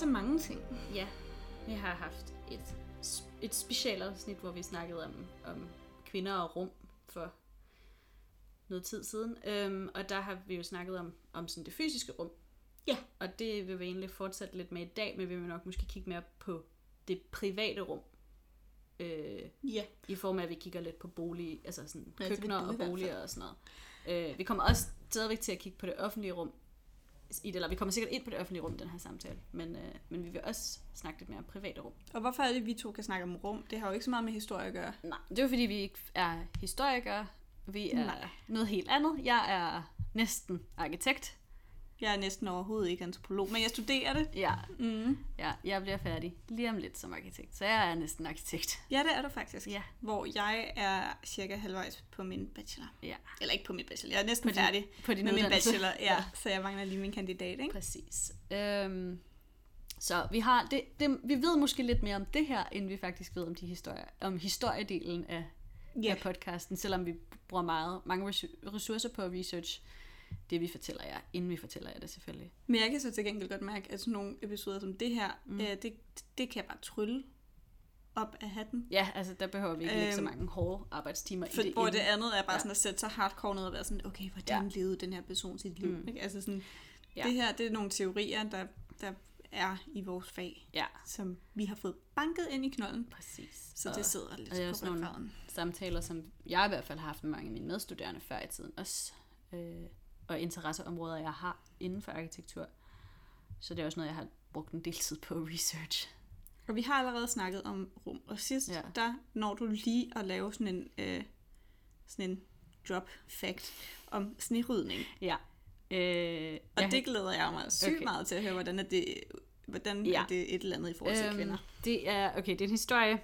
så mange ting. Ja, vi har haft et, et specialafsnit, hvor vi snakkede om, om kvinder og rum for noget tid siden. Øhm, og der har vi jo snakket om, om sådan det fysiske rum. Ja. Og det vil vi egentlig fortsætte lidt med i dag, men vi vil nok måske kigge mere på det private rum. Øh, Ja. I form af, at vi kigger lidt på bolig, altså sådan Ja, køkkener og boliger og sådan noget. Øh, vi kommer også stadigvæk til at kigge på det offentlige rum. I det, eller vi kommer sikkert ind på det offentlige rum, den her samtale. Men, øh, men vi vil også snakke lidt mere om private rum. Og hvorfor er det, at vi to kan snakke om rum? Det har jo ikke så meget med historie at gøre. Nej, det er jo fordi, vi ikke er historikere. Vi er Nej. noget helt andet. Jeg er næsten arkitekt. Jeg er næsten overhovedet ikke antropolog, men jeg studerer det. Ja, Mm. ja, jeg bliver færdig lige om lidt som arkitekt. Så jeg er næsten arkitekt. Ja, det er du faktisk. Ja. Hvor jeg er cirka halvvejs på min bachelor. Ja, Eller ikke på min bachelor, jeg er næsten På din- færdig på din med min uddannelse. bachelor. Ja, så jeg mangler lige min kandidat, ikke? præcis. Øhm, så vi har det, det, vi ved måske lidt mere om det her, end vi faktisk ved om de historier, om historiedelen af, Ja. af podcasten, selvom vi bruger meget, mange ressourcer på research det, vi fortæller jer, inden vi fortæller jer det selvfølgelig. Men jeg kan så til gengæld godt mærke, at sådan nogle episoder som det her, mm. øh, det, det kan jeg bare trylle op af hatten. Ja, altså der behøver vi ikke lægge så Øhm, mange hårde arbejdstimer For, i det. hvor inden. det andet er bare Ja. sådan at sætte sig hardcore ned og være sådan, okay, hvordan ja. levede den her person sit liv? Mm. Ikke? Altså sådan, Ja. det her, det er nogle teorier, der, der er i vores fag, Ja, som vi har fået banket ind i knolden. præcis. Så Og- det sidder lidt og det er på også nogle samtaler, som jeg i hvert fald har haft med mange af mine medstuderende før i tiden også, øh, og interesseområder, jeg har inden for arkitektur. Så det er også noget, jeg har brugt en del tid på research. Og vi har allerede snakket om rum, og sidst, Ja. der når du lige at lave sådan en, øh, sådan en drop fact om snerydning. Ja. Øh, Og jeg- det glæder jeg mig sygt Okay. meget til at høre, hvordan er det, hvordan ja. er det et eller andet i forhold til øhm, kvinder. Det er, okay, det er en historie,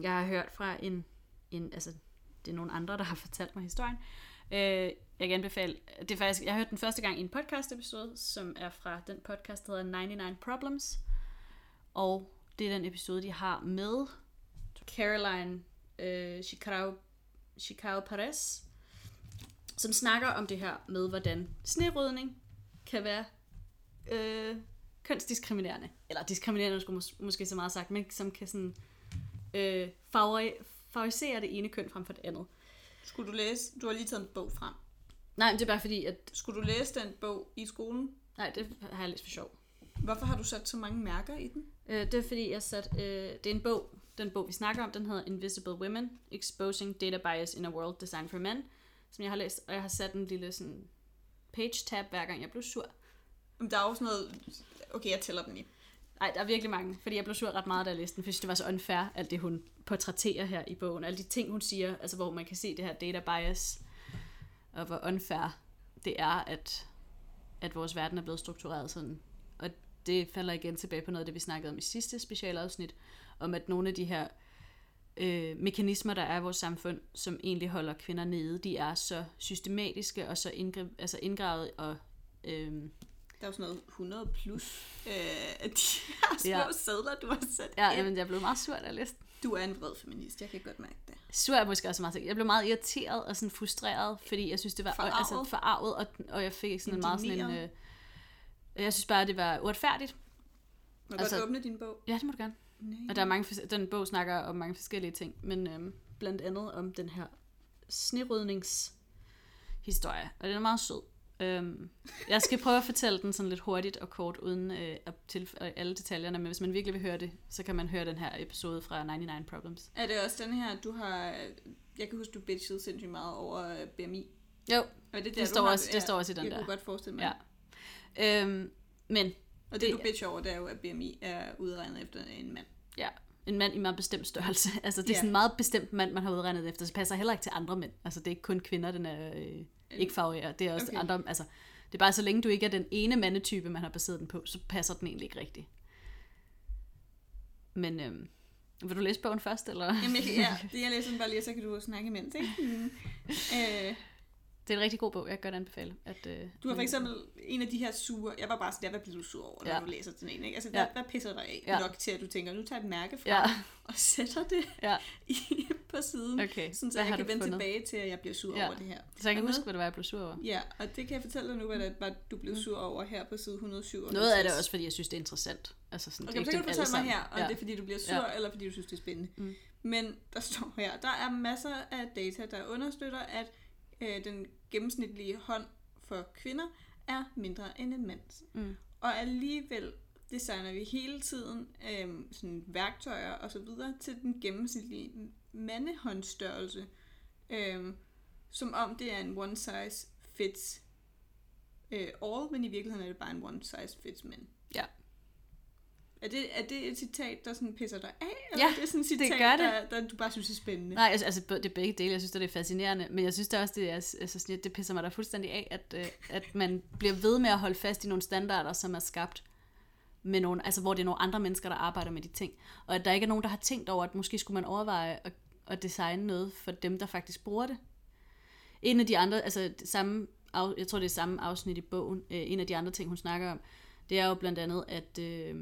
jeg har hørt fra en, en altså, det er nogle andre, der har fortalt mig historien. Øh, jeg kan anbefale, det er faktisk, jeg har hørt den første gang i en podcast episode, som er fra den podcast, der hedder 99 Problems. Og det er den episode, de har med Caroline øh, Chicago, Chicago Perez, som snakker om det her med, hvordan snerydning kan være øh, kønsdiskriminerende. Eller diskriminerende, skulle mås- måske så meget sagt, men som kan sådan øh, favori- favorisere det ene køn frem for det andet. Skulle du læse, du har lige taget en bog frem. Nej, men det er bare fordi, at... Skulle du læse den bog i skolen? Nej, det har jeg læst for sjov. Hvorfor har du sat så mange mærker i den? Øh, det er fordi, jeg sat... Øh, det er en bog, den bog, vi snakker om, den hedder Invisible Women, Exposing Data Bias in a World Designed for Men, som jeg har læst, og jeg har sat en lille sådan page tab, hver gang jeg blev sur. Jamen, Der er jo sådan noget... Okay, jeg tæller dem lige. Nej, der er virkelig mange, fordi jeg blev sur ret meget, da jeg læste den, for jeg synes, det var så unfair, alt det hun portrætterer her i bogen, alle de ting, hun siger, altså hvor man kan se det her data bias, og hvor unfair det er, at, at vores verden er blevet struktureret sådan. Og det falder igen tilbage på noget af det, vi snakkede om i sidste specialafsnit, om at nogle af de her øh, mekanismer, der er i vores samfund, som egentlig holder kvinder nede, de er så systematiske og så indgre- altså indgravet og øh, Der er jo sådan noget 100 plus øh, de her små Ja. sædler, du har sat ja, ind. jamen, jeg blev meget sur, da jeg læste. Du er en vred feminist, jeg kan godt mærke det. sur er måske også meget. Jeg blev meget irriteret og sådan frustreret, fordi jeg synes, det var Forarget. altså, forarvet, og, og jeg fik sådan en meget sådan en... Øh, jeg synes bare, det var uretfærdigt. Må jeg Altså- godt åbne din bog? Ja, det må du gerne. Nej. Og der er mange, den bog snakker om mange forskellige ting, men øhm, blandt andet om den her snerydningshistorie, og den er meget sød. Øhm, jeg skal prøve at fortælle den sådan lidt hurtigt og kort, uden øh, at tilføje alle detaljerne, men hvis man virkelig vil høre det, så kan man høre den her episode fra 99 Problems. Er det også den her, du har... Jeg kan huske, du bitchede sindssygt meget over øh, BMI. Jo, Og det, er der, det, står har, også, det står også i den jeg der. kunne godt forestille mig. Ja. Øhm, men Og det, Det- du bitcher over, det er jo, at BMI er udregnet efter en mand. ja, en mand i meget bestemt størrelse. Altså, det er Ja. sådan en meget bestemt mand, man har udregnet efter. Så det passer heller ikke til andre mænd. Altså, det er ikke kun kvinder, den er øh, ikke favorerer. Det er også okay. Andre, altså, det er bare så længe du ikke er den ene mandetype, man har baseret den på, så passer den egentlig ikke rigtigt. Men, øhm, vil du læse bogen først, eller? Jamen, jeg, ja, det jeg læser den bare lige, så kan du snakke imens, ikke? Mm. Øh, Det er en rigtig god bog, jeg kan godt anbefale. At, øh, du har for eksempel en af de her sure... Jeg var bare sådan der, hvad bliver du sur over, når Ja. du læser sådan en, ikke? Altså, Ja. hvad, hvad pisser dig af Ja. ja. nok til, at du tænker, nu tager jeg et mærke fra Ja. og sætter det Ja, i på siden, Okay, sådan, så hvad jeg kan vende fundet? tilbage til, at jeg bliver sur Ja. over det her. Så jeg kan Og huske, hvad det var, jeg blev sur over. Ja, og det kan jeg fortælle dig nu, hvad det var, du blev sur over her på side 107. Noget af det er også, fordi jeg synes, det er interessant. Altså sådan, Okay, det så er kan du fortælle mig her, om sammen. det er fordi, du bliver sur, Ja. ja. eller fordi du synes, det er spændende. Mm. Men der står her, der er masser af data, der understøtter, at øh, den gennemsnitlige hånd for kvinder er mindre end en mands. Mm. Og alligevel designer vi hele tiden øh, sådan værktøjer og så videre til den gennemsnitlige mandehåndstørrelse, øh, som om det er en one size fits øh, all, men i virkeligheden er det bare en one size fits men. Ja. Er det, er det et citat, der sådan pisser dig af? Ja, er det sådan et det citat, gør det. Der, der, du bare synes er spændende? Nej, altså, altså det er begge dele. Jeg synes, det er fascinerende. Men jeg synes det også, det, er, altså, sådan, det pisser mig da fuldstændig af, at, øh, at man bliver ved med at holde fast i nogle standarder, som er skabt med nogle, altså, hvor det er nogle andre mennesker, der arbejder med de ting. Og at der ikke er nogen, der har tænkt over, at måske skulle man overveje at, at designe noget for dem, der faktisk bruger det. En af de andre, altså det samme, jeg tror det er samme afsnit i bogen, øh, en af de andre ting, hun snakker om, det er jo blandt andet, at øh,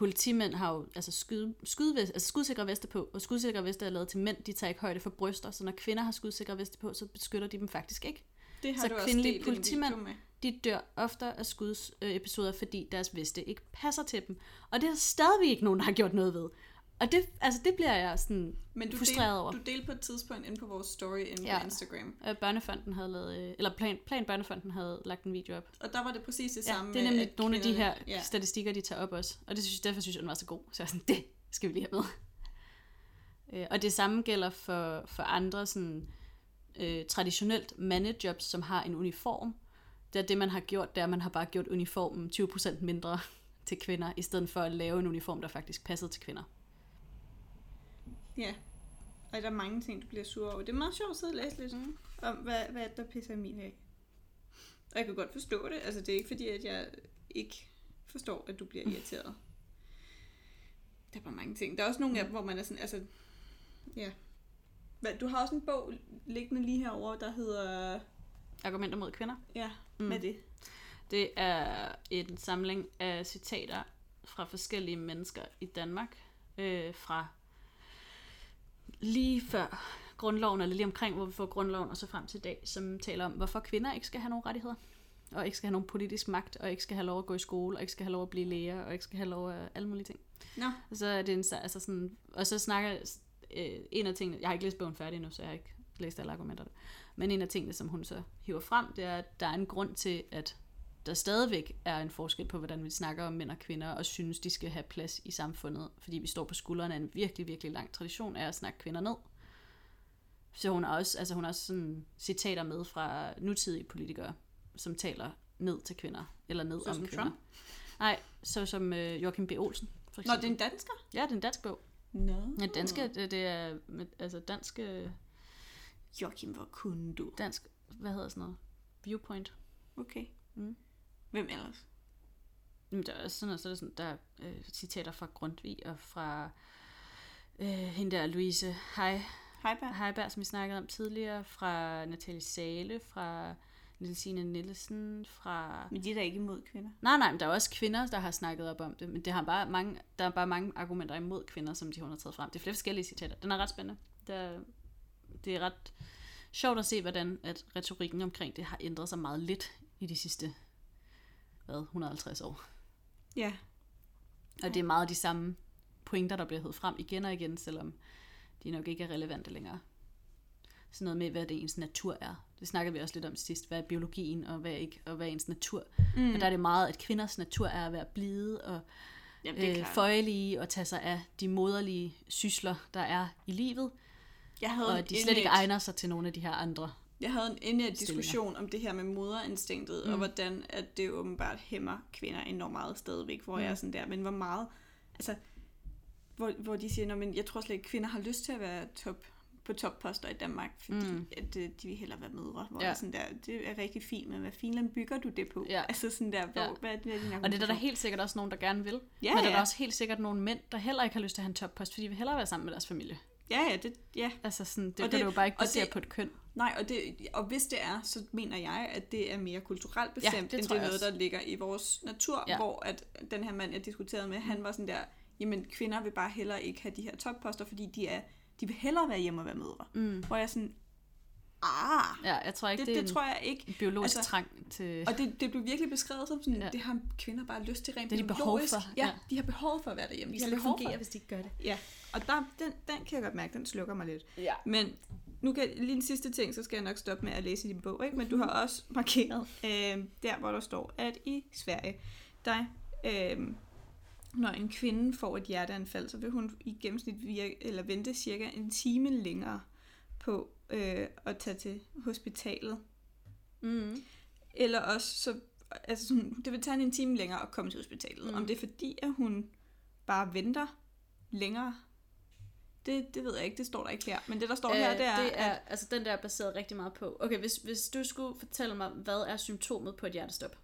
politimænd har jo altså skyd, skydvest, altså skudsikre veste på, og skudsikre veste er lavet til mænd, de tager ikke højde for bryster, så når kvinder har skudsikre veste på, så beskytter de dem faktisk ikke. det har så du også kvindelige en politimænd- med. De dør oftere af skudsepisoder, fordi deres veste ikke passer til dem. Og det er der stadigvæk ikke nogen, der har gjort noget ved. Og det, altså, det bliver jeg sådan Men du frustreret delte, over. du delte på et tidspunkt inde på vores story inde Ja. på Instagram. Øh, Børnefonden havde lavet, øh, eller Plan, Plan Børnefonden havde lagt en video op. Og der var det præcis det Ja, samme det er nemlig nogle af de her ja. statistikker, de tager op også. Og det synes, derfor synes jeg, den var så god. Så jeg er sådan, det skal vi lige have med. Øh, og det samme gælder for, for andre sådan, øh, traditionelt mandejobs, som har en uniform. Det er det, man har gjort, det er, at man har bare gjort uniformen 20% mindre til kvinder, i stedet for at lave en uniform, der faktisk passede til kvinder. Ja. Og der er mange ting, du bliver sur over. Det er meget sjovt at sidde og læse lidt mm. om, hvad, hvad der pisser min af. Og jeg kan godt forstå det. Altså, det er ikke fordi, at jeg ikke forstår, at du bliver irriteret. Der er bare mange ting. Der er også nogle af dem, hvor man er sådan, altså... Ja. Du har også en bog liggende lige herovre, der hedder... Argumenter mod kvinder. Ja, Mm. mm. hvad er det? Det er en samling af citater fra forskellige mennesker i Danmark, øh, fra lige før grundloven, eller lige omkring, hvor vi får grundloven, og så frem til i dag, som taler om, hvorfor kvinder ikke skal have nogen rettigheder, og ikke skal have nogen politisk magt, og ikke skal have lov at gå i skole, og ikke skal have lov at blive læger, og ikke skal have lov at alle mulige ting. Nå, Og så er det en, altså sådan, og så snakker øh, en af tingene, jeg har ikke læst bogen færdig endnu, så jeg har ikke læst alle argumenterne, men en af tingene, som hun så hiver frem, det er, at der er en grund til, at der stadigvæk er en forskel på, hvordan vi snakker om mænd og kvinder, og synes, de skal have plads i samfundet, fordi vi står på skuldrene af en virkelig, virkelig lang tradition af at snakke kvinder ned. Så hun har også, altså hun har også sådan citater med fra nutidige politikere, som taler ned til kvinder, eller ned Så om kvinder. Trump? Nej, så som øh, Joachim B. Olsen, for Nå eksempel. det er en dansker? Ja, det er en dansk bog. Nå. Ja, danske, det, det er altså dansk, øh, Joachim, hvor kunne du? dansk, hvad hedder sådan noget? Viewpoint. Okay. Mm. Hvem ellers? Jamen, der er også sådan noget, så er der, sådan, der er øh, citater fra Grundtvig og fra øh, hende der Louise Hej, Hej, Bær. Heiberg, som vi snakkede om tidligere, fra Natalie Sale, fra Nielsine Nielsen, fra... Men de er da ikke imod kvinder. Nej, nej, men der er også kvinder, der har snakket op om det, men det har bare mange, der er bare mange argumenter imod kvinder, som de hun har taget frem. Det er flere forskellige citater. Den er ret spændende. Det er, det er ret sjovt at se, hvordan at retorikken omkring det har ændret sig meget lidt i de sidste hvad, 150 år. Ja. Og det er meget de samme pointer, der bliver hævet frem igen og igen, selvom de nok ikke er relevante længere. Sådan noget med, hvad det ens natur er. Det snakkede vi også lidt om sidst. Hvad er biologien, og hvad er, ikke, og hvad er ens natur? Mm. Og der er det meget, at kvinders natur er at være blide og Jamen, øh, føjelige og tage sig af de moderlige sysler, der er i livet. Jeg havde Og at de slet ikke indædt- egner sig til nogle af de her andre. Jeg havde en Stillinger. diskussion om det her med moderinstinktet, mm. og hvordan at det åbenbart hæmmer kvinder enormt meget stadigvæk, hvor mm. jeg er sådan der, men hvor meget, altså, hvor, hvor de siger, "Nå, men jeg tror slet ikke, kvinder har lyst til at være top, på topposter i Danmark, fordi Mm. at, øh, de vil hellere være mødre, hvor Ja. sådan der, det er rigtig fint, men hvad filen bygger du det på? Ja. Altså sådan der, hvor, Ja. hvad, er din Og det er der, der helt sikkert også nogen, der gerne vil. Ja, men der er der også helt sikkert nogle mænd, der heller ikke har lyst til at have en toppost, fordi de vil hellere være sammen med deres familie. Ja, ja, det, ja. Altså sådan, det, Og det- det er jo bare ikke det- på et køn. Nej, og, det, og hvis det er, så mener jeg, at det er mere kulturelt bestemt, det end det er noget, der ligger i vores natur, Ja. ja. hvor at den her mand, jeg diskuterede med, han var sådan der, jamen kvinder vil bare hellere ikke have de her topposter, fordi de er, de vil hellere være hjemme og være mødre. Mm. Hvor jeg sådan, ah, Ja, jeg tror ikke, det, det, det, er det en tror jeg ikke. biologisk altså- trang til... Og det, det blev virkelig beskrevet som sådan, Ja. det har kvinder bare lyst til rent Det har de behov biologisk. for, Ja, ja. de har behov for at være derhjemme. Vi De skal ikke behov fungere, for. hvis de ikke gør det. Ja, og der, den, den kan jeg godt mærke, den slukker mig lidt. Ja. Men nu kan lige en sidste ting, så skal jeg nok stoppe med at læse i din bog, ikke? Men du har også markeret øh, der, hvor der står, at i Sverige, der, øh, når en kvinde får et hjerteanfald, så vil hun i gennemsnit virke, eller vente cirka en time længere på øh, at tage til hospitalet. Mm. Eller også, så, altså sådan, det vil tage en time længere at komme til hospitalet. Mm. Om det er fordi, at hun bare venter længere, det, det ved jeg ikke, det står der ikke her. Men det, der står øh, her, det er, det er at altså den der er baseret rigtig meget på. Okay, hvis, hvis du skulle fortælle mig, hvad er symptomet på et hjertestop?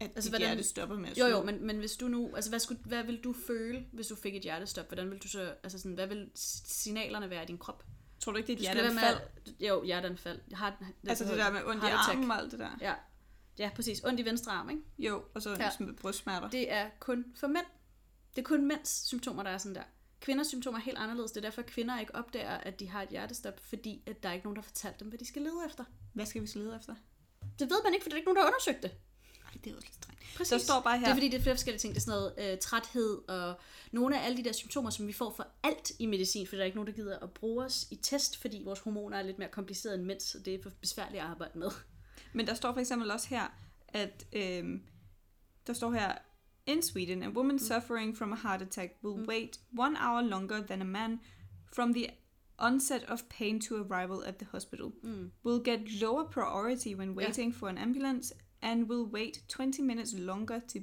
at altså, dit hvordan- stopper med at Jo, slå. jo, men, men hvis du nu, altså hvad, skulle, hvad vil du føle, hvis du fik et hjertestop? Hvordan vil du så, altså sådan, hvad vil signalerne være i din krop? Tror du ikke, det er et hjerteanfald? med, jo, hjerteanfald. Har, det, Altså det der med ondt i armen og alt det der. Ja. ja, præcis. Ondt i venstre arm, ikke? Jo, og så Ja. brystsmerter. Det er kun for mænd. Det er kun mænds symptomer, der er sådan der. Kvinders symptomer er helt anderledes. Det er derfor, at kvinder ikke opdager, at de har et hjertestop, fordi at der er ikke nogen, der har fortalt dem, hvad de skal lede efter. Hvad skal vi lede efter? Det ved man ikke, for der er ikke nogen, der har undersøgt det. Det er også lidt strengt. Præcis. Der står bare her, Det er fordi, det er flere forskellige ting. Det er sådan noget øh, træthed og nogle af alle de der symptomer, som vi får for alt i medicin, for der er ikke nogen, der gider at bruge os i test, fordi vores hormoner er lidt mere komplicerede end mænds, så det er for besværligt at arbejde med. Men der står for eksempel også her, at øhm, der står her, In Sweden, a woman suffering from a heart attack will wait one hour longer than a man from the onset of pain to arrival at the hospital. Mm. Will get lower priority when waiting for an ambulance and will wait 20 minutes longer to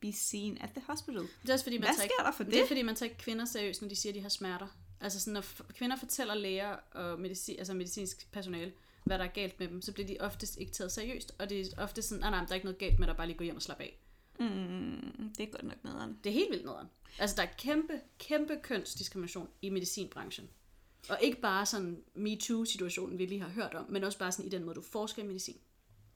be seen at the hospital. Det er også fordi, man Hvad tager sker der for det? det er fordi, man tager ikke kvinder seriøst, når de siger, at de har smerter. Altså sådan, når kvinder fortæller læger og medicin, altså medicinsk personale, hvad der er galt med dem, så bliver de oftest ikke taget seriøst. Og det er ofte sådan, nej, nej, der er ikke noget galt med dig, bare lige gå hjem og slappe af. Mm, det er godt nok nederen. Det er helt vildt nederen. Altså, der er kæmpe, kæmpe kønsdiskrimination i medicinbranchen. Og ikke bare sådan MeToo-situationen, vi lige har hørt om, men også bare sådan i den måde, du forsker i medicin.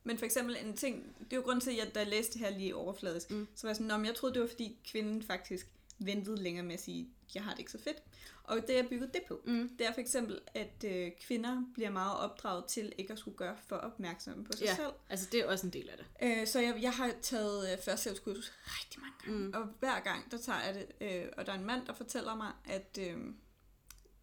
Men for eksempel en ting, det er jo grund til, at jeg, læste det her lige overfladisk, Mm. mm. så var jeg sådan, "Nå, men jeg troede, det var fordi kvinden faktisk ventede længere med at sige, jeg har det ikke så fedt. Og det jeg bygget det på, Mm. det er for eksempel, at øh, kvinder bliver meget opdraget til ikke at skulle gøre for opmærksomme på sig Ja. selv. Altså, det er også en del af det. Øh, så jeg, jeg har taget øh, førstehjælpskursus rigtig mange gange, Mm. mm. og hver gang, der tager jeg det, øh, og der er en mand, der fortæller mig, at øh,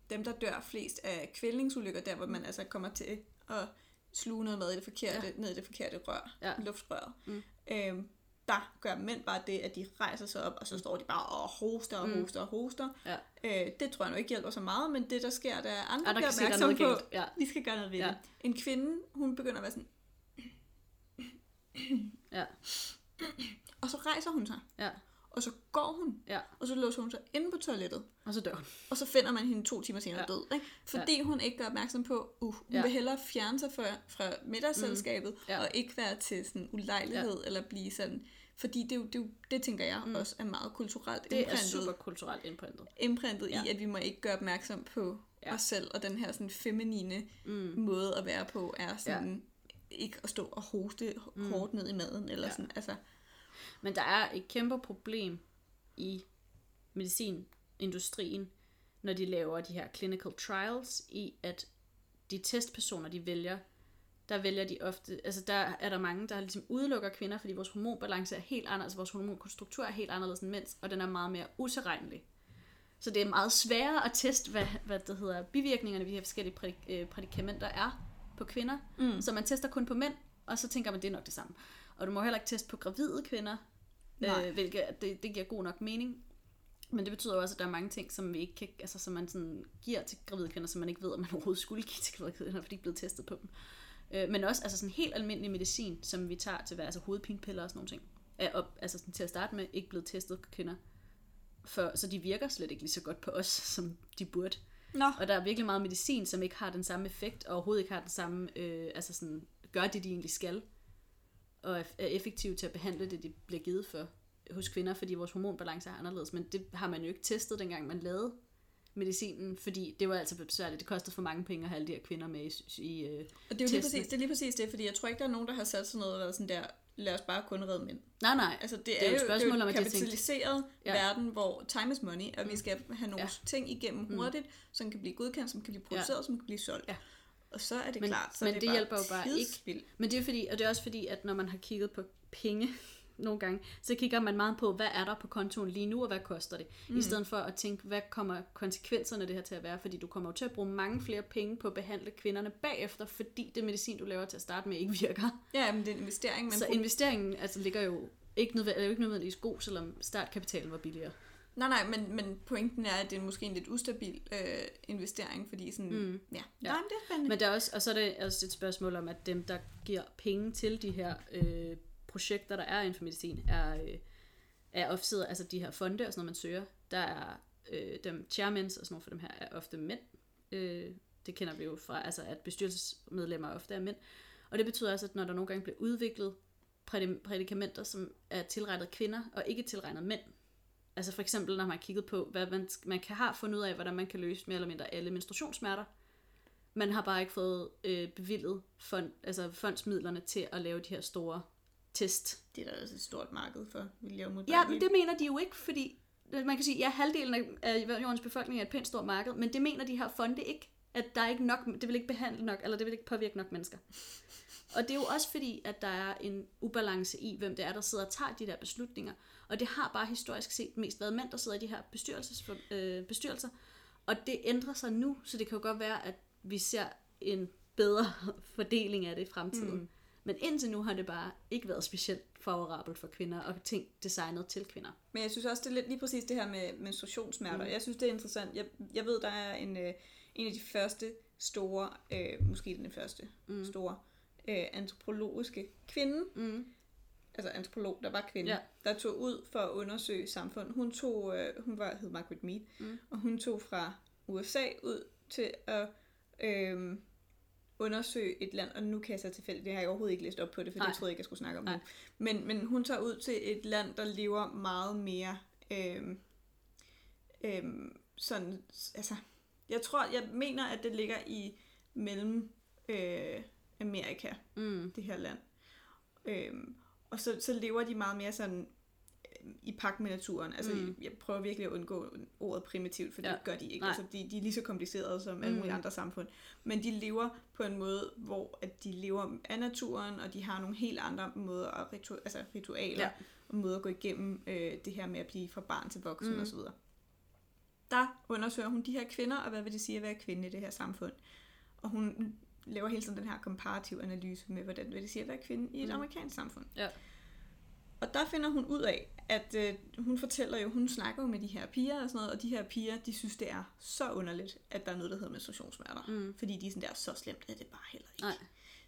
dem, der dør flest af kvælningsulykker, der hvor man altså kommer til at sluge noget mad i det forkerte, ja. ned i det forkerte rør, Ja. luftrøret, Mm. øh, der gør mænd bare det, at de rejser sig op, og så står de bare og hoster og Mm. hoster og hoster. Ja. Øh, det tror jeg nu ikke hjælper så meget, men det, der sker, der er andre, Og der bliver er opmærksomme på, galt. Ja. vi skal gøre noget ved Ja. ja. det. En kvinde, hun begynder at være sådan, Ja. og så rejser hun sig. Ja. Og så går hun, Ja. og så låser hun sig inde på toilettet. Og så dør hun. Og så finder man hende to timer senere Ja. død. Ikke? Fordi ja. hun ikke gør opmærksom på, uh, hun Ja. vil hellere fjerne sig fra, fra middagsselskabet, Mm. Ja. og ikke være til sådan ulejlighed, ja. eller blive sådan... Fordi det, er jo, det, er jo, det tænker jeg Mm. også er meget kulturelt Det er imprintet, super kulturelt indprintet. imprintet Ja. i, at vi må ikke gøre opmærksom på Ja. os selv, og den her sådan feminine Mm. måde at være på, er sådan ja. ikke at stå og hoste Mm. hårdt ned i maden, eller ja. sådan, altså... Men der er et kæmpe problem i medicinindustrien, når de laver de her clinical trials, i at de testpersoner, de vælger, der vælger de ofte, altså der er der mange, der ligesom udelukker kvinder, fordi vores hormonbalance er helt anderledes, vores hormonstruktur er helt anderledes end mænds, og den er meget mere utilregnelig. Så det er meget sværere at teste, hvad, hvad det hedder, bivirkningerne ved de her forskellige prædik, øh, prædikamenter er på kvinder. Mm. Så man tester kun på mænd, og så tænker man, det er nok det samme. Og du må heller ikke teste på gravide kvinder, Nej. øh, hvilket det, det giver god nok mening. Men det betyder jo også, at der er mange ting, som vi ikke kan, altså, som man sådan giver til gravide kvinder, som man ikke ved, at man overhovedet skulle give til gravide kvinder, fordi de er blevet testet på dem. Øh, men også altså sådan helt almindelig medicin, som vi tager til hvad, altså hovedpinepiller og sådan nogle ting, er op, altså sådan til at starte med ikke blevet testet på kvinder. For, så de virker slet ikke lige så godt på os, som de burde. Nå, Og der er virkelig meget medicin, som ikke har den samme effekt, og overhovedet ikke har den samme, øh, altså sådan, gør det, de egentlig skal, og er er effektive til at behandle det, de bliver givet for hos kvinder, fordi vores hormonbalance er anderledes. Men det har man jo ikke testet, dengang man lavede medicinen, fordi det var altså besværligt. Det kostede for mange penge at have alle de her kvinder med i, i øh, Og det er jo lige præcis, det er lige præcis det, fordi jeg tror ikke, der er nogen, der har sat sådan noget og været sådan der, lad os bare kun redde mænd. Nej, nej. Altså, det, Det er jo et spørgsmål det er om, at kapitaliseret Ja. ja. verden, hvor time is money, og vi skal have nogle Ja. ja. ting igennem Mm. hurtigt, som kan blive godkendt, som kan blive produceret, som kan blive solgt. Ja. Og så er det Men- klart, så men det, det hjælper jo bare ikke. tidsspildt. Men det er fordi, og det er også fordi, at når man har kigget på penge nogle gange, så kigger man meget på, hvad er der på kontoen lige nu, og hvad koster det? Mm. I stedet for at tænke, hvad kommer konsekvenserne af det her til at være? Fordi du kommer jo til at bruge mange flere penge på at behandle kvinderne bagefter, fordi det medicin, du laver til at starte med, ikke virker. Ja, men det er en investering, men så investeringen altså, ligger jo ikke, nødvendig, jo ikke nødvendigvis god, selvom startkapitalen var billigere. Nej, nej, men, men pointen er, at det er måske en lidt ustabil øh, investering, fordi sådan, mm. ja. Ja. Nej, men det er spændende. Men der er også, og så er det også et spørgsmål om, at dem, der giver penge til de her øh, projekter, der er inden for medicin, er, øh, er ofte, altså de her fonde og sådan noget, man søger, der er øh, dem chairmans og sådan nogle for dem her, er ofte mænd. Øh, det kender vi jo fra, altså at bestyrelsesmedlemmer ofte er mænd. Og det betyder også, at når der nogle gange bliver udviklet prædi- prædikamenter, som er tilrettet kvinder og ikke tilregnet mænd, altså for eksempel, når man har kigget på, hvad man, man kan have fundet ud af, hvordan man kan løse mere eller mindre alle menstruationssmerter, man har bare ikke fået øh, bevillet fond, altså fondsmidlerne til at lave de her store test. Det er der også et stort marked for, vi laver mod Ja, men det mener de jo ikke, fordi øh, man kan sige, ja, halvdelen af, af jordens befolkning er et pænt stort marked, men det mener de her fonde ikke, at der er ikke nok, det vil ikke behandle nok, eller det vil ikke påvirke nok mennesker. Og det er jo også fordi, at der er en ubalance i, hvem det er, der sidder og tager de der beslutninger. Og det har bare historisk set mest været mænd, der sidder i de her bestyrelses, øh, bestyrelser. Og det ændrer sig nu, så det kan jo godt være, at vi ser en bedre fordeling af det i fremtiden. Mm. Men indtil nu har det bare ikke været specielt favorabelt for kvinder, og ting designet til kvinder. Men jeg synes også, det er lidt lige præcis det her med menstruationssmerter. Mm. Jeg synes, det er interessant. Jeg, jeg ved, der er en, øh, en af de første store, øh, måske den første mm. store, øh, antropologiske kvinde, Mm. Altså antropolog, der var kvinde, Ja. der tog ud for at undersøge samfundet. Hun tog, øh, hun var, hed Margaret Mead, Mm. og hun tog fra USA ud til at øh, undersøge et land, og nu kan jeg så tilfældigt, det har jeg overhovedet ikke læst op på det, for Nej. det troede jeg ikke, jeg skulle snakke om Nej. nu. Men, men hun tager ud til et land, der lever meget mere øh, øh, sådan, altså, jeg tror, jeg mener, at det ligger i mellem øh, Amerika, Mm. det her land. Øhm, og så, så lever de meget mere sådan øh, i pagt med naturen. Altså, Mm. jeg prøver virkelig at undgå ordet primitivt, for Ja. det gør de ikke. Nej. Altså, de, de er lige så komplicerede som alle mulige Mm. andre samfund. Men de lever på en måde, hvor at de lever af naturen, og de har nogle helt andre måder, at ritu- altså ritualer, Ja. og måder at gå igennem øh, det her med at blive fra barn til voksen mm. osv. Der undersøger hun de her kvinder, og hvad vil det sige at være kvinde i det her samfund. Og hun laver hele tiden den her komparativ analyse med, hvordan vil det sige at være kvinde i et Mm. amerikansk samfund. Ja. Og der finder hun ud af, at øh, hun fortæller jo, hun snakker jo med de her piger og sådan noget, og de her piger, de synes, det er så underligt, at der er noget, der hedder menstruationssmerter. Mm. Fordi de er sådan der, så slemt er det bare heller ikke. Nej.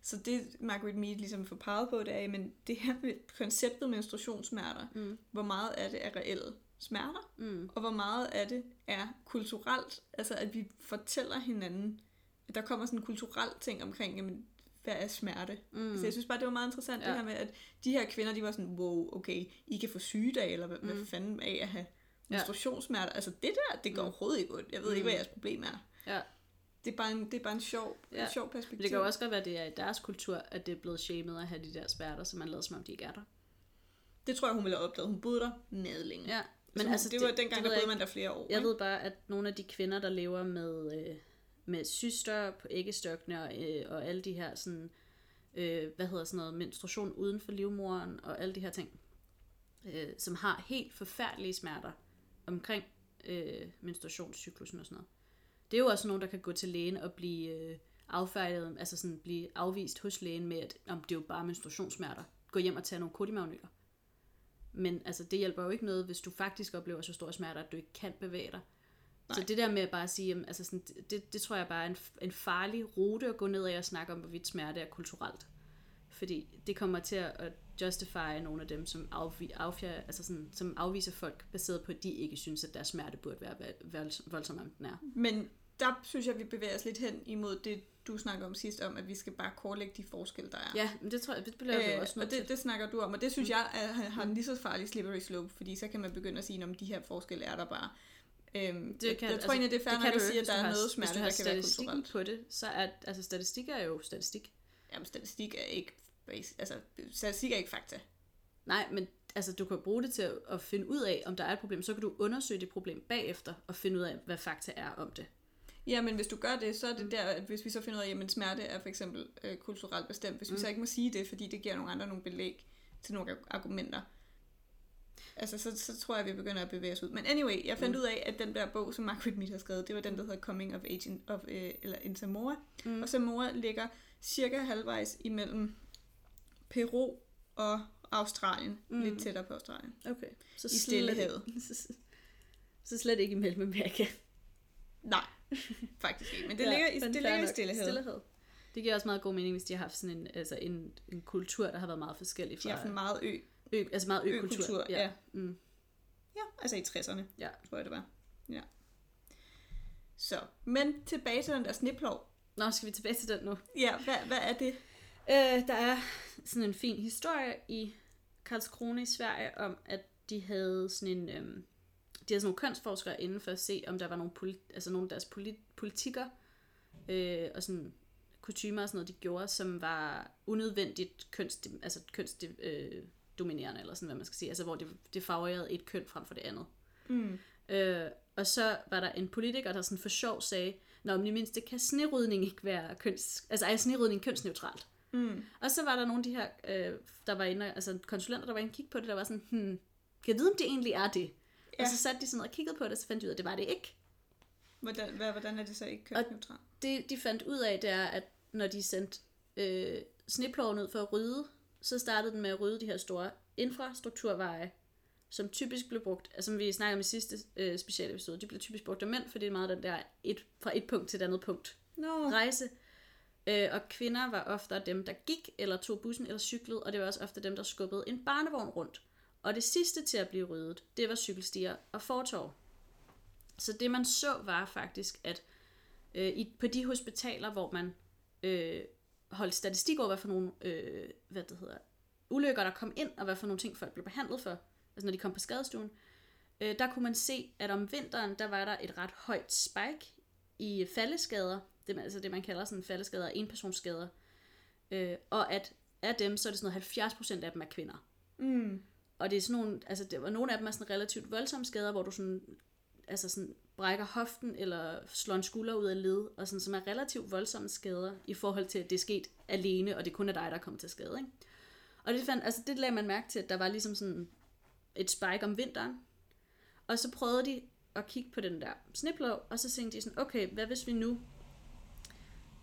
Så det Margaret Mead ligesom får peget på, det er, men det her med konceptet menstruationssmerter, Mm. hvor meget af det er reelle smerter, Mm. og hvor meget af det er kulturelt, altså at vi fortæller hinanden, der kommer sådan en kulturel ting omkring, jamen, hvad er smerte? Mm. Så jeg synes bare, det var meget interessant, ja. Ja. det her med, at de her kvinder, de var sådan, wow, okay, I kan få sygedage, eller hvad, mm. hvad Mm. fanden af at have Ja. menstruationssmerter. Altså det der, det går Mm. overhovedet ikke ondt. Jeg ved ikke, Mm. hvad jeres problem er. Ja. Det er bare en, det er bare en sjov, ja. Ja. en sjov Men perspektiv. det kan jo også godt være, at det er i deres kultur, at det er blevet shamed at have de der spærter, så man lader som om, de ikke er der. Det tror jeg, hun ville have opdaget. Hun boede der meget længe. Ja. Men altså, det, var dengang, ved der boede man der flere år. Jeg ikke? ved bare, at nogle af de kvinder, der lever med, øh, med syster på æggestokkene og, øh, og alle de her sådan, øh, hvad hedder sådan noget, menstruation uden for livmoderen og alle de her ting, øh, som har helt forfærdelige smerter omkring øh, menstruationscyklusen og sådan noget. Det er jo også nogen, der kan gå til lægen og blive øh, affærdet, altså sådan blive afvist hos lægen med, at om det er jo bare menstruationssmerter. Gå hjem og tage nogle kodimagnyler. Men altså, det hjælper jo ikke noget, hvis du faktisk oplever så store smerter, at du ikke kan bevæge dig. Nej. Så det der med at bare sige, jamen, altså sådan, det, det tror jeg bare er en, en farlig rute at gå ned af og snakke om, hvorvidt smerte er kulturelt. Fordi det kommer til at justify nogle af dem, som, afvi, affjer, altså sådan, som afviser folk, baseret på, at de ikke synes, at deres smerte burde være voldsom, voldsom om den er. Men der synes jeg, vi bevæger os lidt hen imod det, du snakker om sidst, om at vi skal bare kortlægge de forskelle, der er. Ja, men det tror jeg, det bliver øh, også og det, det snakker du om, og det synes jeg er, har en lige så farlig slippery slope, fordi så kan man begynde at sige, om de her forskelle er der bare. Øhm, Det jeg, kan, jeg tror egentlig, det er fair kan at du jo sige, ikke, at der er du noget har- smerte, har der kan være kulturelt. på det, så er, altså statistik er jo statistik. Jamen, statistik er ikke altså, statistik er ikke fakta. Nej, men altså, du kan bruge det til at, at finde ud af, om der er et problem. Så kan du undersøge det problem bagefter, og finde ud af, hvad fakta er om det. Ja, men hvis du gør det, så er det der, at hvis vi så finder ud af, at smerte er for eksempel øh, kulturelt bestemt, hvis vi så ikke må sige det, fordi det giver nogle andre nogle belæg til nogle argumenter, altså så, så tror jeg, at vi begynder at bevæge os ud. Men anyway, jeg fandt mm. ud af, at den der bog, som Margaret Mead har skrevet, det var den, der hedder Coming of Age in, of, øh, eller in Samoa. Mm. Og Samoa ligger cirka halvvejs imellem Peru og Australien. Mm. Lidt tættere på Australien. Okay. Så I Stillehavet. Så slet ikke i Mellemamerika. Nej, faktisk ikke. Men det ja, ligger i, det ligger i Stillehavet. Stillehavet. Det giver også meget god mening, hvis de har haft sådan en, altså en, en kultur, der har været meget forskellig fra... De har haft en meget ø. Ø altså meget ø-kultur. ø-kultur ja. Ja. Mm. ja, altså i 60'erne, ja. tror jeg det var. Ja. Så, men tilbage til den der sniplov. Nå, skal vi tilbage til den nu? Ja, hvad, hvad er det? Øh, der er sådan en fin historie i Karlskrona i Sverige om, at de havde sådan en... Øhm, de havde sådan nogle kønsforskere inden for at se, om der var nogle, polit, altså nogle af deres polit, politikker øh, og sådan kutumer og sådan noget, de gjorde, som var unødvendigt køns, altså kønsdominerende, øh, eller sådan, hvad man skal sige. Altså, hvor det, det favorerede et køn frem for det andet. Mm. Øh, og så var der en politiker, der sådan for sjov sagde, Nå, men i mindste kan snerydning ikke være køns... Altså, er snerydning kønsneutralt? Mm. Og så var der nogle af de her, øh, der var inde, altså konsulenter, der var inde og kigge på det, der var sådan, hmm, kan jeg vide, om det egentlig er det? Ja. Og så satte de sådan og kiggede på det, og så fandt de ud af, at det var det ikke. Hvordan, hvad, hvordan er det så ikke kønsneutralt? det, de fandt ud af, det er, at når de sendte øh, sneploven ud for at rydde, så startede den med at rydde de her store infrastrukturveje, som typisk blev brugt, altså som vi snakkede om i sidste øh, speciale episode, de blev typisk brugt af mænd, for det er meget den der et, fra et punkt til et andet punkt no. rejse. Øh, og kvinder var ofte dem, der gik, eller tog bussen, eller cyklede, og det var også ofte dem, der skubbede en barnevogn rundt. Og det sidste til at blive ryddet, det var cykelstier og fortov. Så det man så var faktisk, at øh, i, på de hospitaler, hvor man øh, holdt statistik over, hvad for nogle øh, hvad det hedder, ulykker, der kom ind, og hvad for nogle ting folk blev behandlet for, altså når de kom på skadestuen, øh, der kunne man se, at om vinteren, der var der et ret højt spike i faldeskader, det, altså det man kalder sådan faldeskader, enpersonsskader, øh, og at af dem, så er det sådan noget 70% af dem er kvinder. Mm. Og det er sådan nogle, altså det nogle af dem er sådan relativt voldsomme skader, hvor du sådan, altså sådan brækker hoften eller slår en skulder ud af led, og sådan, som er relativt voldsomme skader i forhold til, at det er sket alene, og det kun er dig, der er kommet til skade. Ikke? Og det, fandt, altså det lagde man mærke til, at der var ligesom sådan et spike om vinteren. Og så prøvede de at kigge på den der sniplov, og så tænkte de sådan, okay, hvad hvis vi nu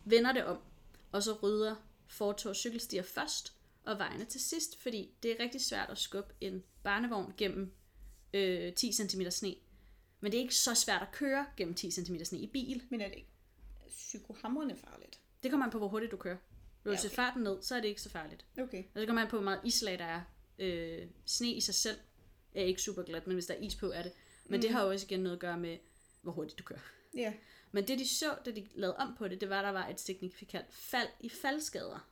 vender det om, og så rydder fortog cykelstier først, og vejene til sidst, fordi det er rigtig svært at skubbe en barnevogn gennem øh, 10 cm sne. Men det er ikke så svært at køre gennem 10 cm sne i bil. Men er det ikke psykohamrende farligt? Det kommer an på, hvor hurtigt du kører. Hvis du ja, okay. farten ned, så er det ikke så farligt. Okay. Og det kommer an på, hvor meget islag der er. Øh, sne i sig selv er ikke super glat, men hvis der er is på, er det. Men mm. det har jo også igen noget at gøre med, hvor hurtigt du kører. Ja. Men det de så, da de lavede om på det, det var, at der var et signifikant fald i faldskader.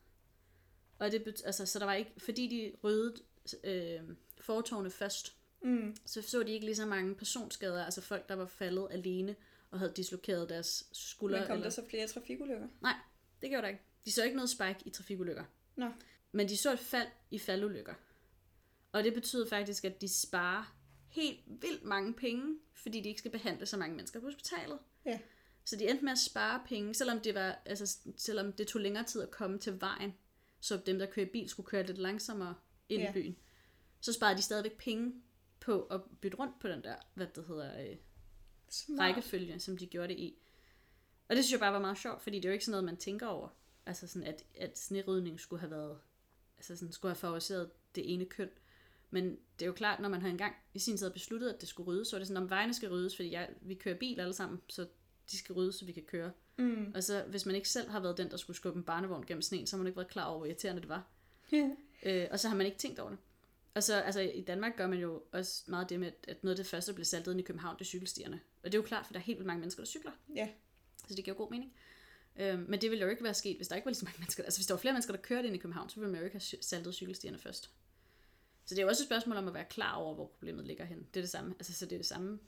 Og det altså, så der var ikke, fordi de ryddede øh, fortovene først, mm. så så de ikke lige så mange personskader, altså folk, der var faldet alene og havde dislokeret deres skuldre. Men kom eller... der så flere trafikulykker? Nej, det gjorde der ikke. De så ikke noget spike i trafikulykker. Nå. Men de så et fald i faldulykker. Og det betyder faktisk, at de sparer helt vildt mange penge, fordi de ikke skal behandle så mange mennesker på hospitalet. Ja. Så de endte med at spare penge, selvom det, var, altså, selvom det tog længere tid at komme til vejen, så dem, der kører bil, skulle køre lidt langsommere ind ja. i byen. Så sparede de stadigvæk penge på at bytte rundt på den der, hvad det hedder, øh, rækkefølge, som de gjorde det i. Og det synes jeg bare var meget sjovt, fordi det er jo ikke sådan noget, man tænker over. Altså sådan, at, at snerydning skulle have været, altså sådan, skulle have favoriseret det ene køn. Men det er jo klart, når man har engang i sin tid besluttet, at det skulle ryddes, så er det sådan, om vejene skal ryddes, fordi jeg, vi kører bil alle sammen, så de skal ryddes, så vi kan køre. Mm. Og så hvis man ikke selv har været den, der skulle skubbe en barnevogn gennem sneen, så har man ikke været klar over, hvor irriterende det var. Yeah. Øh, og så har man ikke tænkt over det. Og så altså, i Danmark gør man jo også meget det med, at noget af det første, der bliver saltet ind i København, det er cykelstierne. Og det er jo klart, for der er helt vildt mange mennesker, der cykler. Ja. Så det giver god mening. Øh, men det ville jo ikke være sket, hvis der ikke var lige så mange mennesker. Altså hvis der var flere mennesker, der kørte ind i København, så ville man jo ikke have saltet cykelstierne først. Så det er jo også et spørgsmål om at være klar over, hvor problemet ligger hen. Det er det samme. Altså, så det er det samme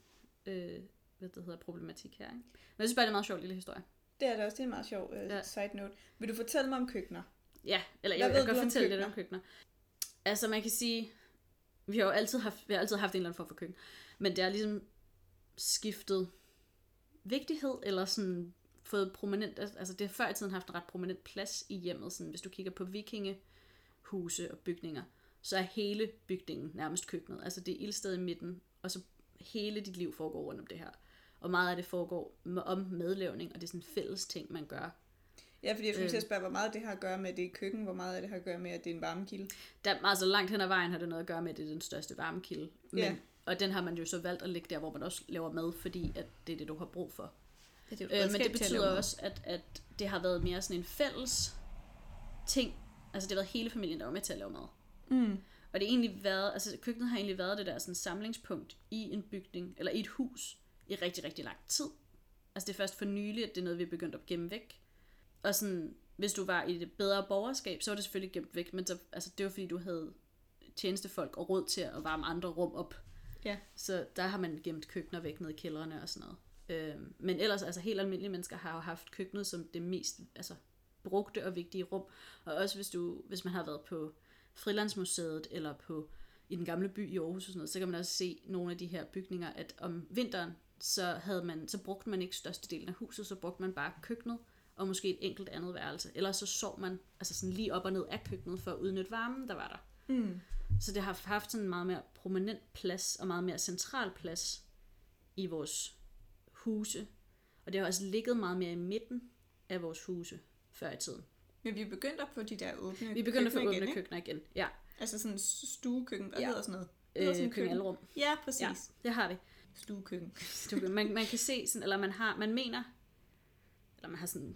øh, hvad det hedder, problematik her. Ikke? Men jeg synes bare, det er en meget sjov lille historie. Det er det også. Det er en meget sjov uh, ja. side note. Vil du fortælle mig om køkkener? Ja, eller jeg, jeg kan godt fortælle lidt om køkkener? køkkener. Altså man kan sige, vi har jo altid haft, vi har altid haft en eller anden form for køkken, men det er ligesom skiftet vigtighed, eller sådan fået prominent, altså, altså det har før i tiden haft en ret prominent plads i hjemmet, sådan hvis du kigger på vikingehuse og bygninger, så er hele bygningen nærmest køkkenet, altså det er ildsted i midten, og så hele dit liv foregår rundt om det her. Og meget af det foregår om madlavning, og det er sådan en fælles ting, man gør. Ja, fordi jeg skulle Øh. til at spørge, hvor meget det har at gøre med, at det er køkken, hvor meget det har at gøre med, at det er en varmekilde. Der, altså langt hen ad vejen har det noget at gøre med, at det er den største varmekilde. Men, Ja. Og den har man jo så valgt at lægge der, hvor man også laver mad, fordi at det er det, du har brug for. Ja, det er Øh, men det betyder også, at, at det har været mere sådan en fælles ting. Altså det har været hele familien, der var med til at lave mad. Mm. Og det har egentlig været, altså køkkenet har egentlig været det der sådan samlingspunkt i en bygning, eller i et hus, i rigtig, rigtig lang tid. Altså det er først for nylig, at det er noget, vi er begyndt at gemme væk. Og sådan, hvis du var i det bedre borgerskab, så var det selvfølgelig gemt væk, men så, altså, det var fordi, du havde tjenestefolk og råd til at varme andre rum op. Ja. Så der har man gemt køkkener væk ned i kældrene og sådan noget. Øhm, men ellers, altså helt almindelige mennesker har jo haft køkkenet som det mest altså, brugte og vigtige rum. Og også hvis, du, hvis man har været på Frilandsmuseet eller på i den gamle by i Aarhus og sådan noget, så kan man også se nogle af de her bygninger, at om vinteren, så, havde man, så brugte man ikke størstedelen af huset, så brugte man bare køkkenet og måske et enkelt andet værelse. Ellers så sov man altså sådan lige op og ned af køkkenet for at udnytte varmen, der var der. Mm. Så det har haft sådan en meget mere prominent plads og meget mere central plads i vores huse. Og det har også ligget meget mere i midten af vores huse før i tiden. Men vi er begyndt at få de der åbne Vi begynder at få åbne igen, køkkener igen. Ja, Altså sådan stuekøkken, hvad Ja. hedder sådan noget? Øh, sådan køkken. køkkenalrum. Ja, præcis. Ja, det har vi. Stuekøkken. Du, man, man kan se, sådan, eller man har, man mener, eller man har sådan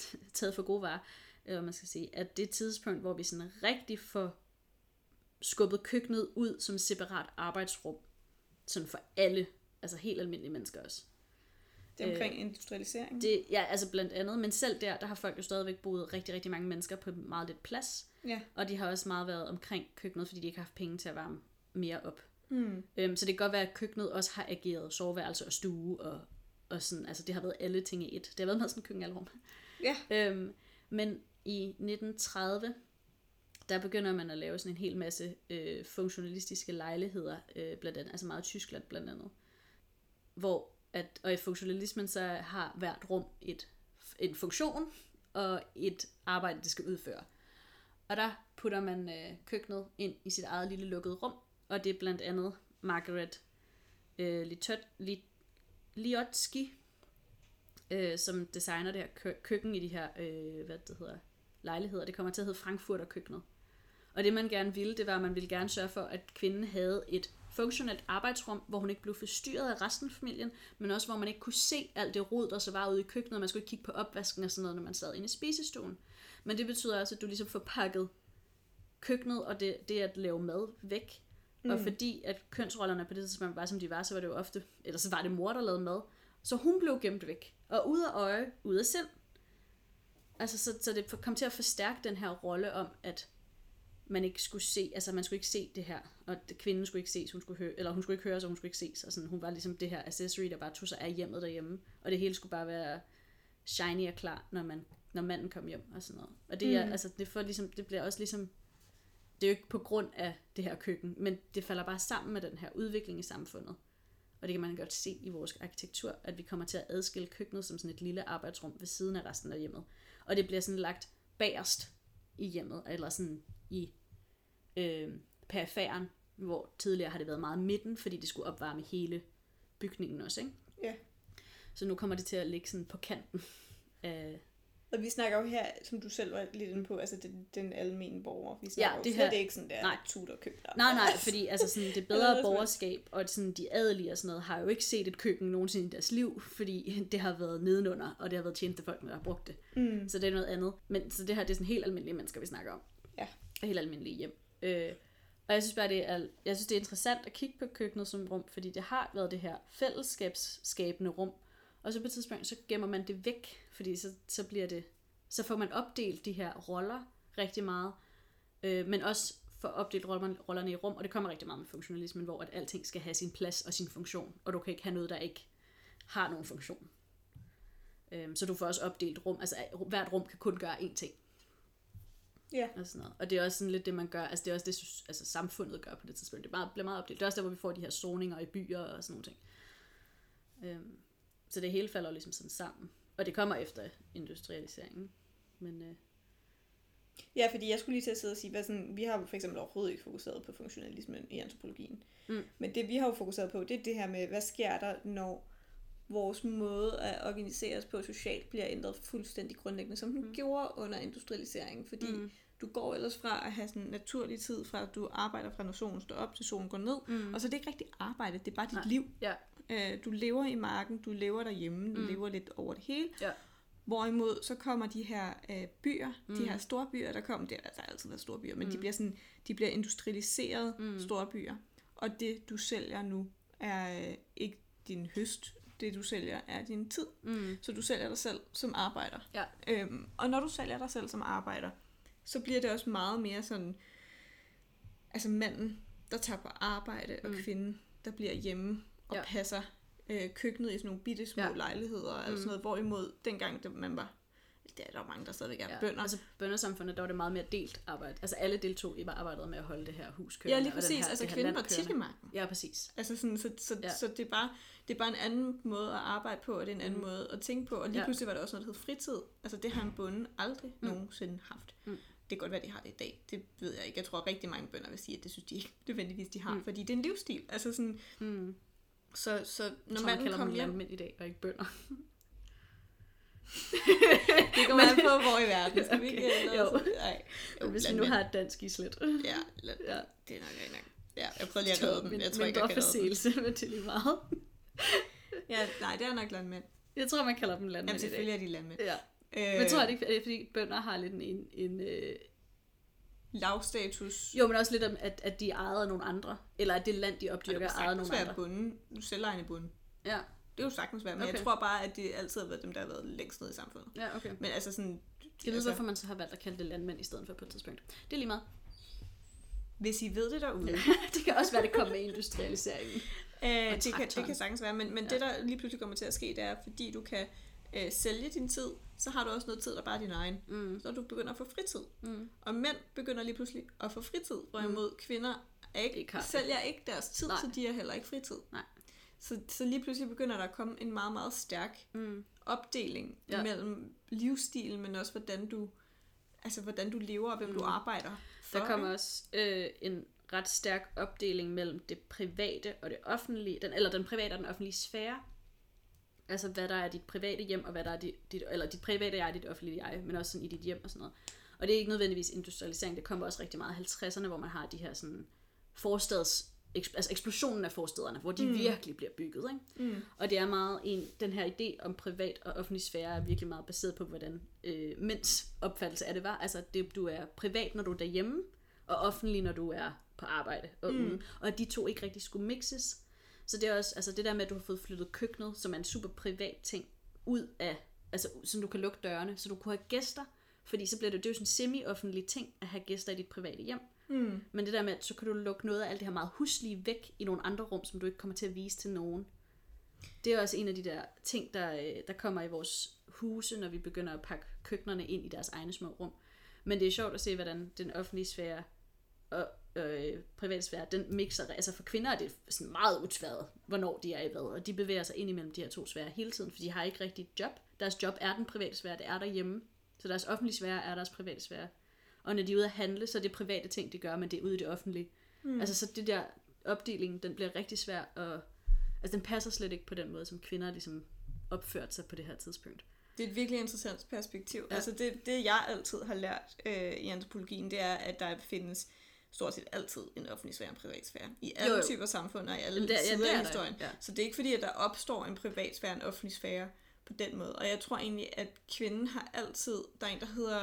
taget for gode varer, eller hvad man skal sige, at det tidspunkt, hvor vi sådan rigtig får skubbet køkkenet ud som et separat arbejdsrum, sådan for alle, altså helt almindelige mennesker også. Det er omkring industrialisering. Øh, Det, ja, altså blandt andet, men selv der, der har folk jo stadigvæk boet rigtig, rigtig mange mennesker på meget lidt plads, Ja. og de har også meget været omkring køkkenet, fordi de ikke har haft penge til at varme mere op. Mm. Øhm, så det kan godt være, at køkkenet også har ageret soveværelse og stue, og, og sådan, altså det har været alle ting i et. Det har været meget sådan køkkenalrum. Ja. Øhm, men i 1930, der begynder man at lave sådan en hel masse øh, funktionalistiske lejligheder, øh, blandt andet, altså meget Tyskland blandt andet. Hvor, at, og i funktionalismen så har hvert rum et, en funktion og et arbejde, det skal udføre. Og der putter man øh, køkkenet ind i sit eget lille lukkede rum, og det er blandt andet Margaret øh, Litot- Lit, Liotsky, øh, som designer det her kø- køkken i de her øh, hvad det hedder, lejligheder. Det kommer til at hedde Frankfurter køkkenet. Og det man gerne ville, det var, at man ville gerne sørge for, at kvinden havde et funktionelt arbejdsrum, hvor hun ikke blev forstyrret af resten af familien, men også hvor man ikke kunne se alt det rod, der så var ude i køkkenet, og man skulle ikke kigge på opvasken og sådan noget, når man sad inde i spisestuen. Men det betyder også, at du ligesom får pakket køkkenet og det, det at lave mad væk. Mm. Og fordi at kønsrollerne på det tidspunkt var, som de var, så var det jo ofte, eller så var det mor, der lavede mad. Så hun blev gemt væk. Og ude af øje, ude af sind. Altså, så, så det kom til at forstærke den her rolle om, at man ikke skulle se, altså man skulle ikke se det her, og kvinden skulle ikke ses, hun skulle høre, eller hun skulle ikke høre, så hun skulle ikke ses, og sådan, hun var ligesom det her accessory, der bare tog sig af hjemmet derhjemme, og det hele skulle bare være shiny og klar, når, man, når manden kom hjem, og sådan noget. Og det, er, Mm. altså, det, får ligesom, det bliver også ligesom, det er jo ikke på grund af det her køkken, men det falder bare sammen med den her udvikling i samfundet. Og det kan man godt se i vores arkitektur, at vi kommer til at adskille køkkenet som sådan et lille arbejdsrum ved siden af resten af hjemmet. Og det bliver sådan lagt bagerst i hjemmet, eller sådan i øh, perifæren, hvor tidligere har det været meget midten, fordi det skulle opvarme hele bygningen også, ikke? Ja. Så nu kommer det til at ligge sådan på kanten af... Og vi snakker jo her, som du selv var lidt inde på, altså den, den almene borger. Vi snakker Ja, jo det slet her- ikke sådan der nej. tutor køkkener. Nej, nej, fordi altså sådan, det bedre borgerskab og sådan, de adelige og sådan noget, har jo ikke set et køkken nogensinde i deres liv, fordi det har været nedenunder, og det har været tjenestefolk, der har brugt det. Mm. Så det er noget andet. Men så det her, det er sådan helt almindelige mennesker, vi snakker om. Ja. Og helt almindelige hjem. Øh, og jeg synes bare, det er, jeg synes, det er interessant at kigge på køkkenet som rum, fordi det har været det her fællesskabsskabende rum. Og så på et tidspunkt, så gemmer man det væk, fordi så, så bliver det, så får man opdelt de her roller rigtig meget, øh, men også får opdelt rollerne, rollerne i rum, og det kommer rigtig meget med funktionalismen, hvor at alting skal have sin plads og sin funktion, og du kan ikke have noget, der ikke har nogen funktion. Øhm, så du får også opdelt rum, altså hvert rum kan kun gøre én ting. Ja. Og, sådan noget. og det er også sådan lidt det, man gør, altså det er også det, altså, samfundet gør på det tidspunkt. Det er meget, bliver meget opdelt. Det er også der, hvor vi får de her zoninger i byer og sådan nogle ting. Øhm, så det hele falder ligesom sådan sammen. Og det kommer efter industrialiseringen. Men øh, Ja, fordi jeg skulle lige til at sidde og sige, hvad sådan, vi har jo for eksempel overhovedet ikke fokuseret på funktionalismen i antropologien. Mm. Men det vi har jo fokuseret på, det er det her med, hvad sker der, når vores måde at organisere os på socialt bliver ændret fuldstændig grundlæggende, som den mm. gjorde under industrialiseringen. Fordi mm. Du går ellers fra at have sådan naturlig tid, fra at du arbejder fra når solen står op til solen går ned, mm. og så er det ikke rigtig arbejde, det er bare dit Nej. liv. ja, Øh, Du lever i marken, du lever derhjemme, du mm. lever lidt over det hele. ja. Hvorimod så kommer de her øh, byer, mm. de her store byer, der kommer, det, der har altid været store byer, men mm. de bliver sådan, de bliver industrialiseret mm. store byer. Og det du sælger nu er øh, ikke din høst, det du sælger er din tid. Mm. Så du sælger dig selv som arbejder. Ja. Øhm, og når du sælger dig selv som arbejder, så bliver det også meget mere sådan, altså manden, der tager på arbejde, og Mm. kvinden, der bliver hjemme og Ja. passer øh, køkkenet i sådan nogle bitte små Ja. ja. lejligheder, Mm. sådan noget, hvorimod dengang, da man var, det er der mange, der stadigvæk er ja. ja. bønder. Altså bøndersamfundet, der var det meget mere delt arbejde. Altså alle deltog i arbejdet med at holde det her hus ja, kørende. lige og den præcis, her, altså kvinden var tit i magten. Ja, præcis. Altså sådan, så, så, Ja. ja. så det, er bare, det er bare en anden måde at arbejde på, og det er en anden Mm. mm. måde at tænke på. Og lige Ja. ja. pludselig var der også noget, der hed fritid. Altså det har en bonde aldrig Mm. mm. nogensinde haft. Mm. Det kan godt være, de har det i dag. Det ved jeg ikke. Jeg tror at rigtig mange bønder vil sige, at det synes de ikke nødvendigvis, de har. Mm. Fordi det er en livsstil. Altså sådan, Mm. så, så når man kalder kom dem hjem, landmænd i dag, og ikke bønder. det kommer an på, hvor i verden. Skal vi Okay, ikke øh, jo. Nej. Jo, hvis vi nu har et dansk islet. Ja, land, Ja. det er nok rigtig nok. Ja, jeg prøvede lige at redde dem. Jeg tror ikke, jeg kan redde dem. men det er lige meget. Ja, nej, det er nok landmænd. Jeg tror, man kalder dem landmænd Jamen, i dag. selvfølgelig er de landmænd. Ja. Øh, Men tror jeg det ikke, er fordi bønder har lidt en, en, en øh... lavstatus. jo, men også lidt om, at, at de er af nogle andre, eller at det land, de opdyrker, er af sagtens nogle andre. bunden. Du selvejende bunden. Ja, Det er jo sagtens være, men okay. Jeg tror bare, at det altid har været dem, der har været længst nede i samfundet. ja, okay. Men altså sådan... Jeg ved, altså, hvorfor man så har valgt at kalde det landmænd i stedet for på et tidspunkt. Det er lige meget. Hvis I ved det derude, Ja. det kan også være, det kommer med industrialiseringen. øh, det, kan, det kan sagtens være, men, men Ja. det, der lige pludselig kommer til at ske, det er, fordi du kan øh, sælge din tid, så har du også noget tid, der bare er din egen. Mm. Så du begynder at få fritid. Mm. Og mænd begynder lige pludselig at få fritid, hvorimod mm. kvinder er ikke, Ikke sælger ikke deres tid, Nej. så de har heller ikke fritid. Nej. Så, så lige pludselig begynder der at komme en meget, meget stærk Mm. opdeling Ja. mellem livsstilen, men også hvordan du, altså, hvordan du lever og hvem mm. du arbejder for. Der kommer også øh, en ret stærk opdeling mellem det private og det offentlige, den, eller den private og den offentlige sfære. Altså hvad der er dit private hjem, og hvad der er dit, dit eller dit private jeg, dit offentlige jeg, men også sådan i dit hjem og sådan noget. Og det er ikke nødvendigvis industrialisering, det kommer også rigtig meget i 50'erne, hvor man har de her sådan forstads, altså eksplosionen af forstederne, hvor de mm. virkelig bliver bygget. Ikke? Mm. Og det er meget en, den her idé om privat og offentlig sfære er virkelig meget baseret på, hvordan øh, mænds opfattelse af det var. Altså, det, du er privat, når du er derhjemme, og offentlig, når du er på arbejde og mm. ude. Og de to ikke rigtig skulle mixes. Så det er også, altså det der med, at du har fået flyttet køkkenet, som er en super privat ting, ud af, altså så du kan lukke dørene, så du kunne have gæster, fordi så bliver det, det er jo sådan en semi-offentlig ting at have gæster i dit private hjem. Mm. Men det der med, at så kan du lukke noget af alt det her meget huslige væk i nogle andre rum, som du ikke kommer til at vise til nogen. Det er også en af de der ting, der, øh, der kommer i vores huse, når vi begynder at pakke køkkenerne ind i deres egne små rum. Men det er sjovt at se, hvordan den offentlige sfære og øh, private sfære, den mixer. Altså for kvinder er det sådan meget utværet, hvornår de er i hvad. Og de bevæger sig ind imellem de her to sfære hele tiden, for de har ikke rigtig et job. Deres job er den private sfære, det er derhjemme. Så deres offentlige sfære er deres private sfære. Og når de er ude at handle, så er det private ting, de gør, men det er ude i det offentlige. Mm. Altså så det der opdeling, den bliver rigtig svær, og altså den passer slet ikke på den måde, som kvinder ligesom opført sig på det her tidspunkt. Det er et virkelig interessant perspektiv. Ja. Altså det, det, jeg altid har lært øh, i antropologien, det er, at der findes stort set altid en offentlig sfære og en privat sfære. I alle Jo, jo, typer samfund og i alle er- ja, sider er af der, historien. ja. Så det er ikke fordi, at der opstår en privat sfære og en offentlig sfære på den måde. Og jeg tror egentlig, at kvinden har altid... Der er en, der hedder...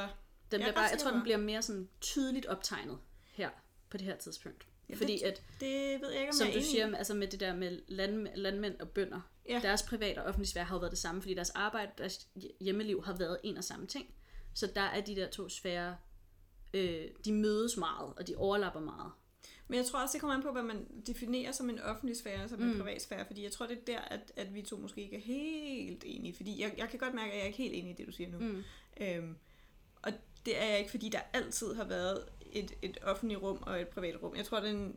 Den bliver er bare, jeg tror, den bliver mere sådan tydeligt optegnet her, på det her tidspunkt. Ja, Fordi det, at, det ved jeg ikke, om som jeg du siger, altså med det der med land, landmænd og bønder, Ja. deres privat og offentlig sfære har jo været det samme, fordi deres arbejde, deres hjemmeliv har været en og samme ting. Så der er de der to sfærer, øh, de mødes meget, og de overlapper meget. Men jeg tror også, det kommer an på, hvad man definerer som en offentlig sfære som en privat sfære, fordi jeg tror, det er der, at, at vi to måske ikke er helt enige, fordi jeg, jeg kan godt mærke, at jeg er ikke helt enig i det, du siger nu. Mm. Øhm, Og det er jeg ikke, fordi der altid har været et, et offentligt rum og et privat rum. Jeg tror, det er en,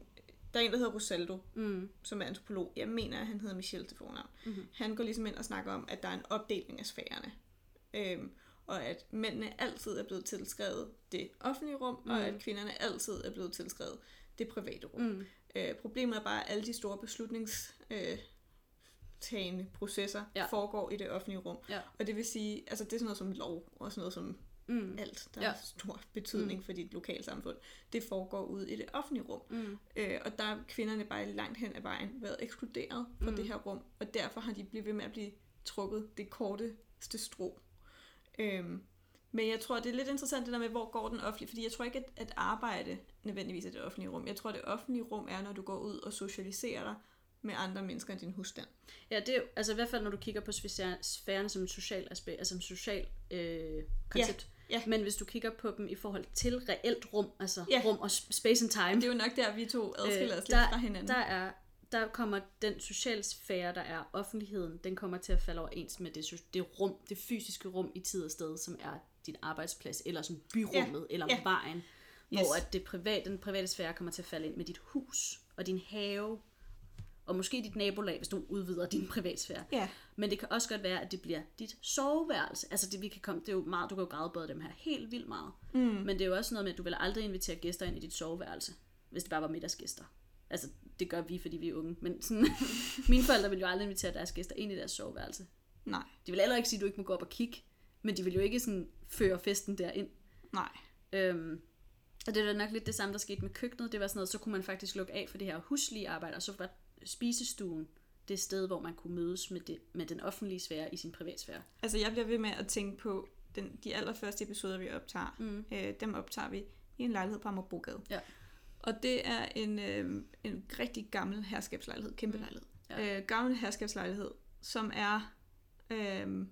der er en, der hedder Rosaldo, Mm. som er antropolog. Jeg mener, at han hedder Michel til fornavn. Mhm. Han går ligesom ind og snakker om, at der er en opdeling af sfærerne. Øhm, og at mændene altid er blevet tilskrevet det offentlige rum, mm. og at kvinderne altid er blevet tilskrevet det private rum. Mm. Øh, problemet er bare, at alle de store beslutnings... Øh, tagende processer Ja. foregår i det offentlige rum. Ja. Og det vil sige, altså det er sådan noget som lov, og sådan noget som Mm. alt, der Ja. har stor betydning mm. for dit lokalsamfund, det foregår ude i det offentlige rum. Mm. Øh, og der er kvinderne bare langt hen ad vejen været ekskluderet fra mm. det her rum, og derfor har de blivet ved med at blive trukket det korteste strå. Øhm, men jeg tror, det er lidt interessant det der med, hvor går den offentlige, fordi jeg tror ikke, at, at arbejde nødvendigvis er det offentlige rum. Jeg tror, det offentlige rum er, når du går ud og socialiserer dig med andre mennesker end din husstand. Ja, det er altså i hvert fald, når du kigger på sfæren, som en social aspekt, altså som social øh, koncept. ja. Men hvis du kigger på dem i forhold til reelt rum, altså Ja. rum og space and time, Det er jo nok der, vi to adskiller os lidt fra hinanden. Der, er, der kommer den sociale sfære, der er offentligheden, den kommer til at falde overens med det, det rum, det fysiske rum i tid og sted, som er din arbejdsplads, eller sådan byrummet, Ja, eller ja. vejen. Yes. Hvor at det private, den private sfære kommer til at falde ind med dit hus, og din have, og måske dit nabolag, hvis du udvider din privatsfære. Ja. Men det kan også godt være, at det bliver dit soveværelse. Altså det, vi kan komme, det er jo meget, du kan jo grædebade dem her helt vildt meget. Mm. Men det er jo også noget med, at du vil aldrig invitere gæster ind i dit soveværelse, hvis det bare var middagsgæster. Altså det gør vi, fordi vi er unge. Men sådan, mine forældre vil jo aldrig invitere deres gæster ind i deres soveværelse. Nej, De vil heller ikke sige, at du ikke må gå op og kigge, men de vil jo ikke sådan føre festen derind. nej. Øhm, og det var nok lidt det samme, der skete med køkkenet. Det var sådan noget, så kunne man faktisk lukke af for det her huslige arbejde, og så var spisestuen det sted, hvor man kunne mødes med, det, med den offentlige sfære i sin privatsfære. Altså, jeg bliver ved med at tænke på den, de allerførste episoder, vi optager. Mm. Øh, dem optager vi i en lejlighed på Amagerbrogade. Ja. Og det er en, øh, en rigtig gammel herskabslejlighed, kæmpe lejlighed. Ja. Øh, gammel herskabslejlighed, som er øh,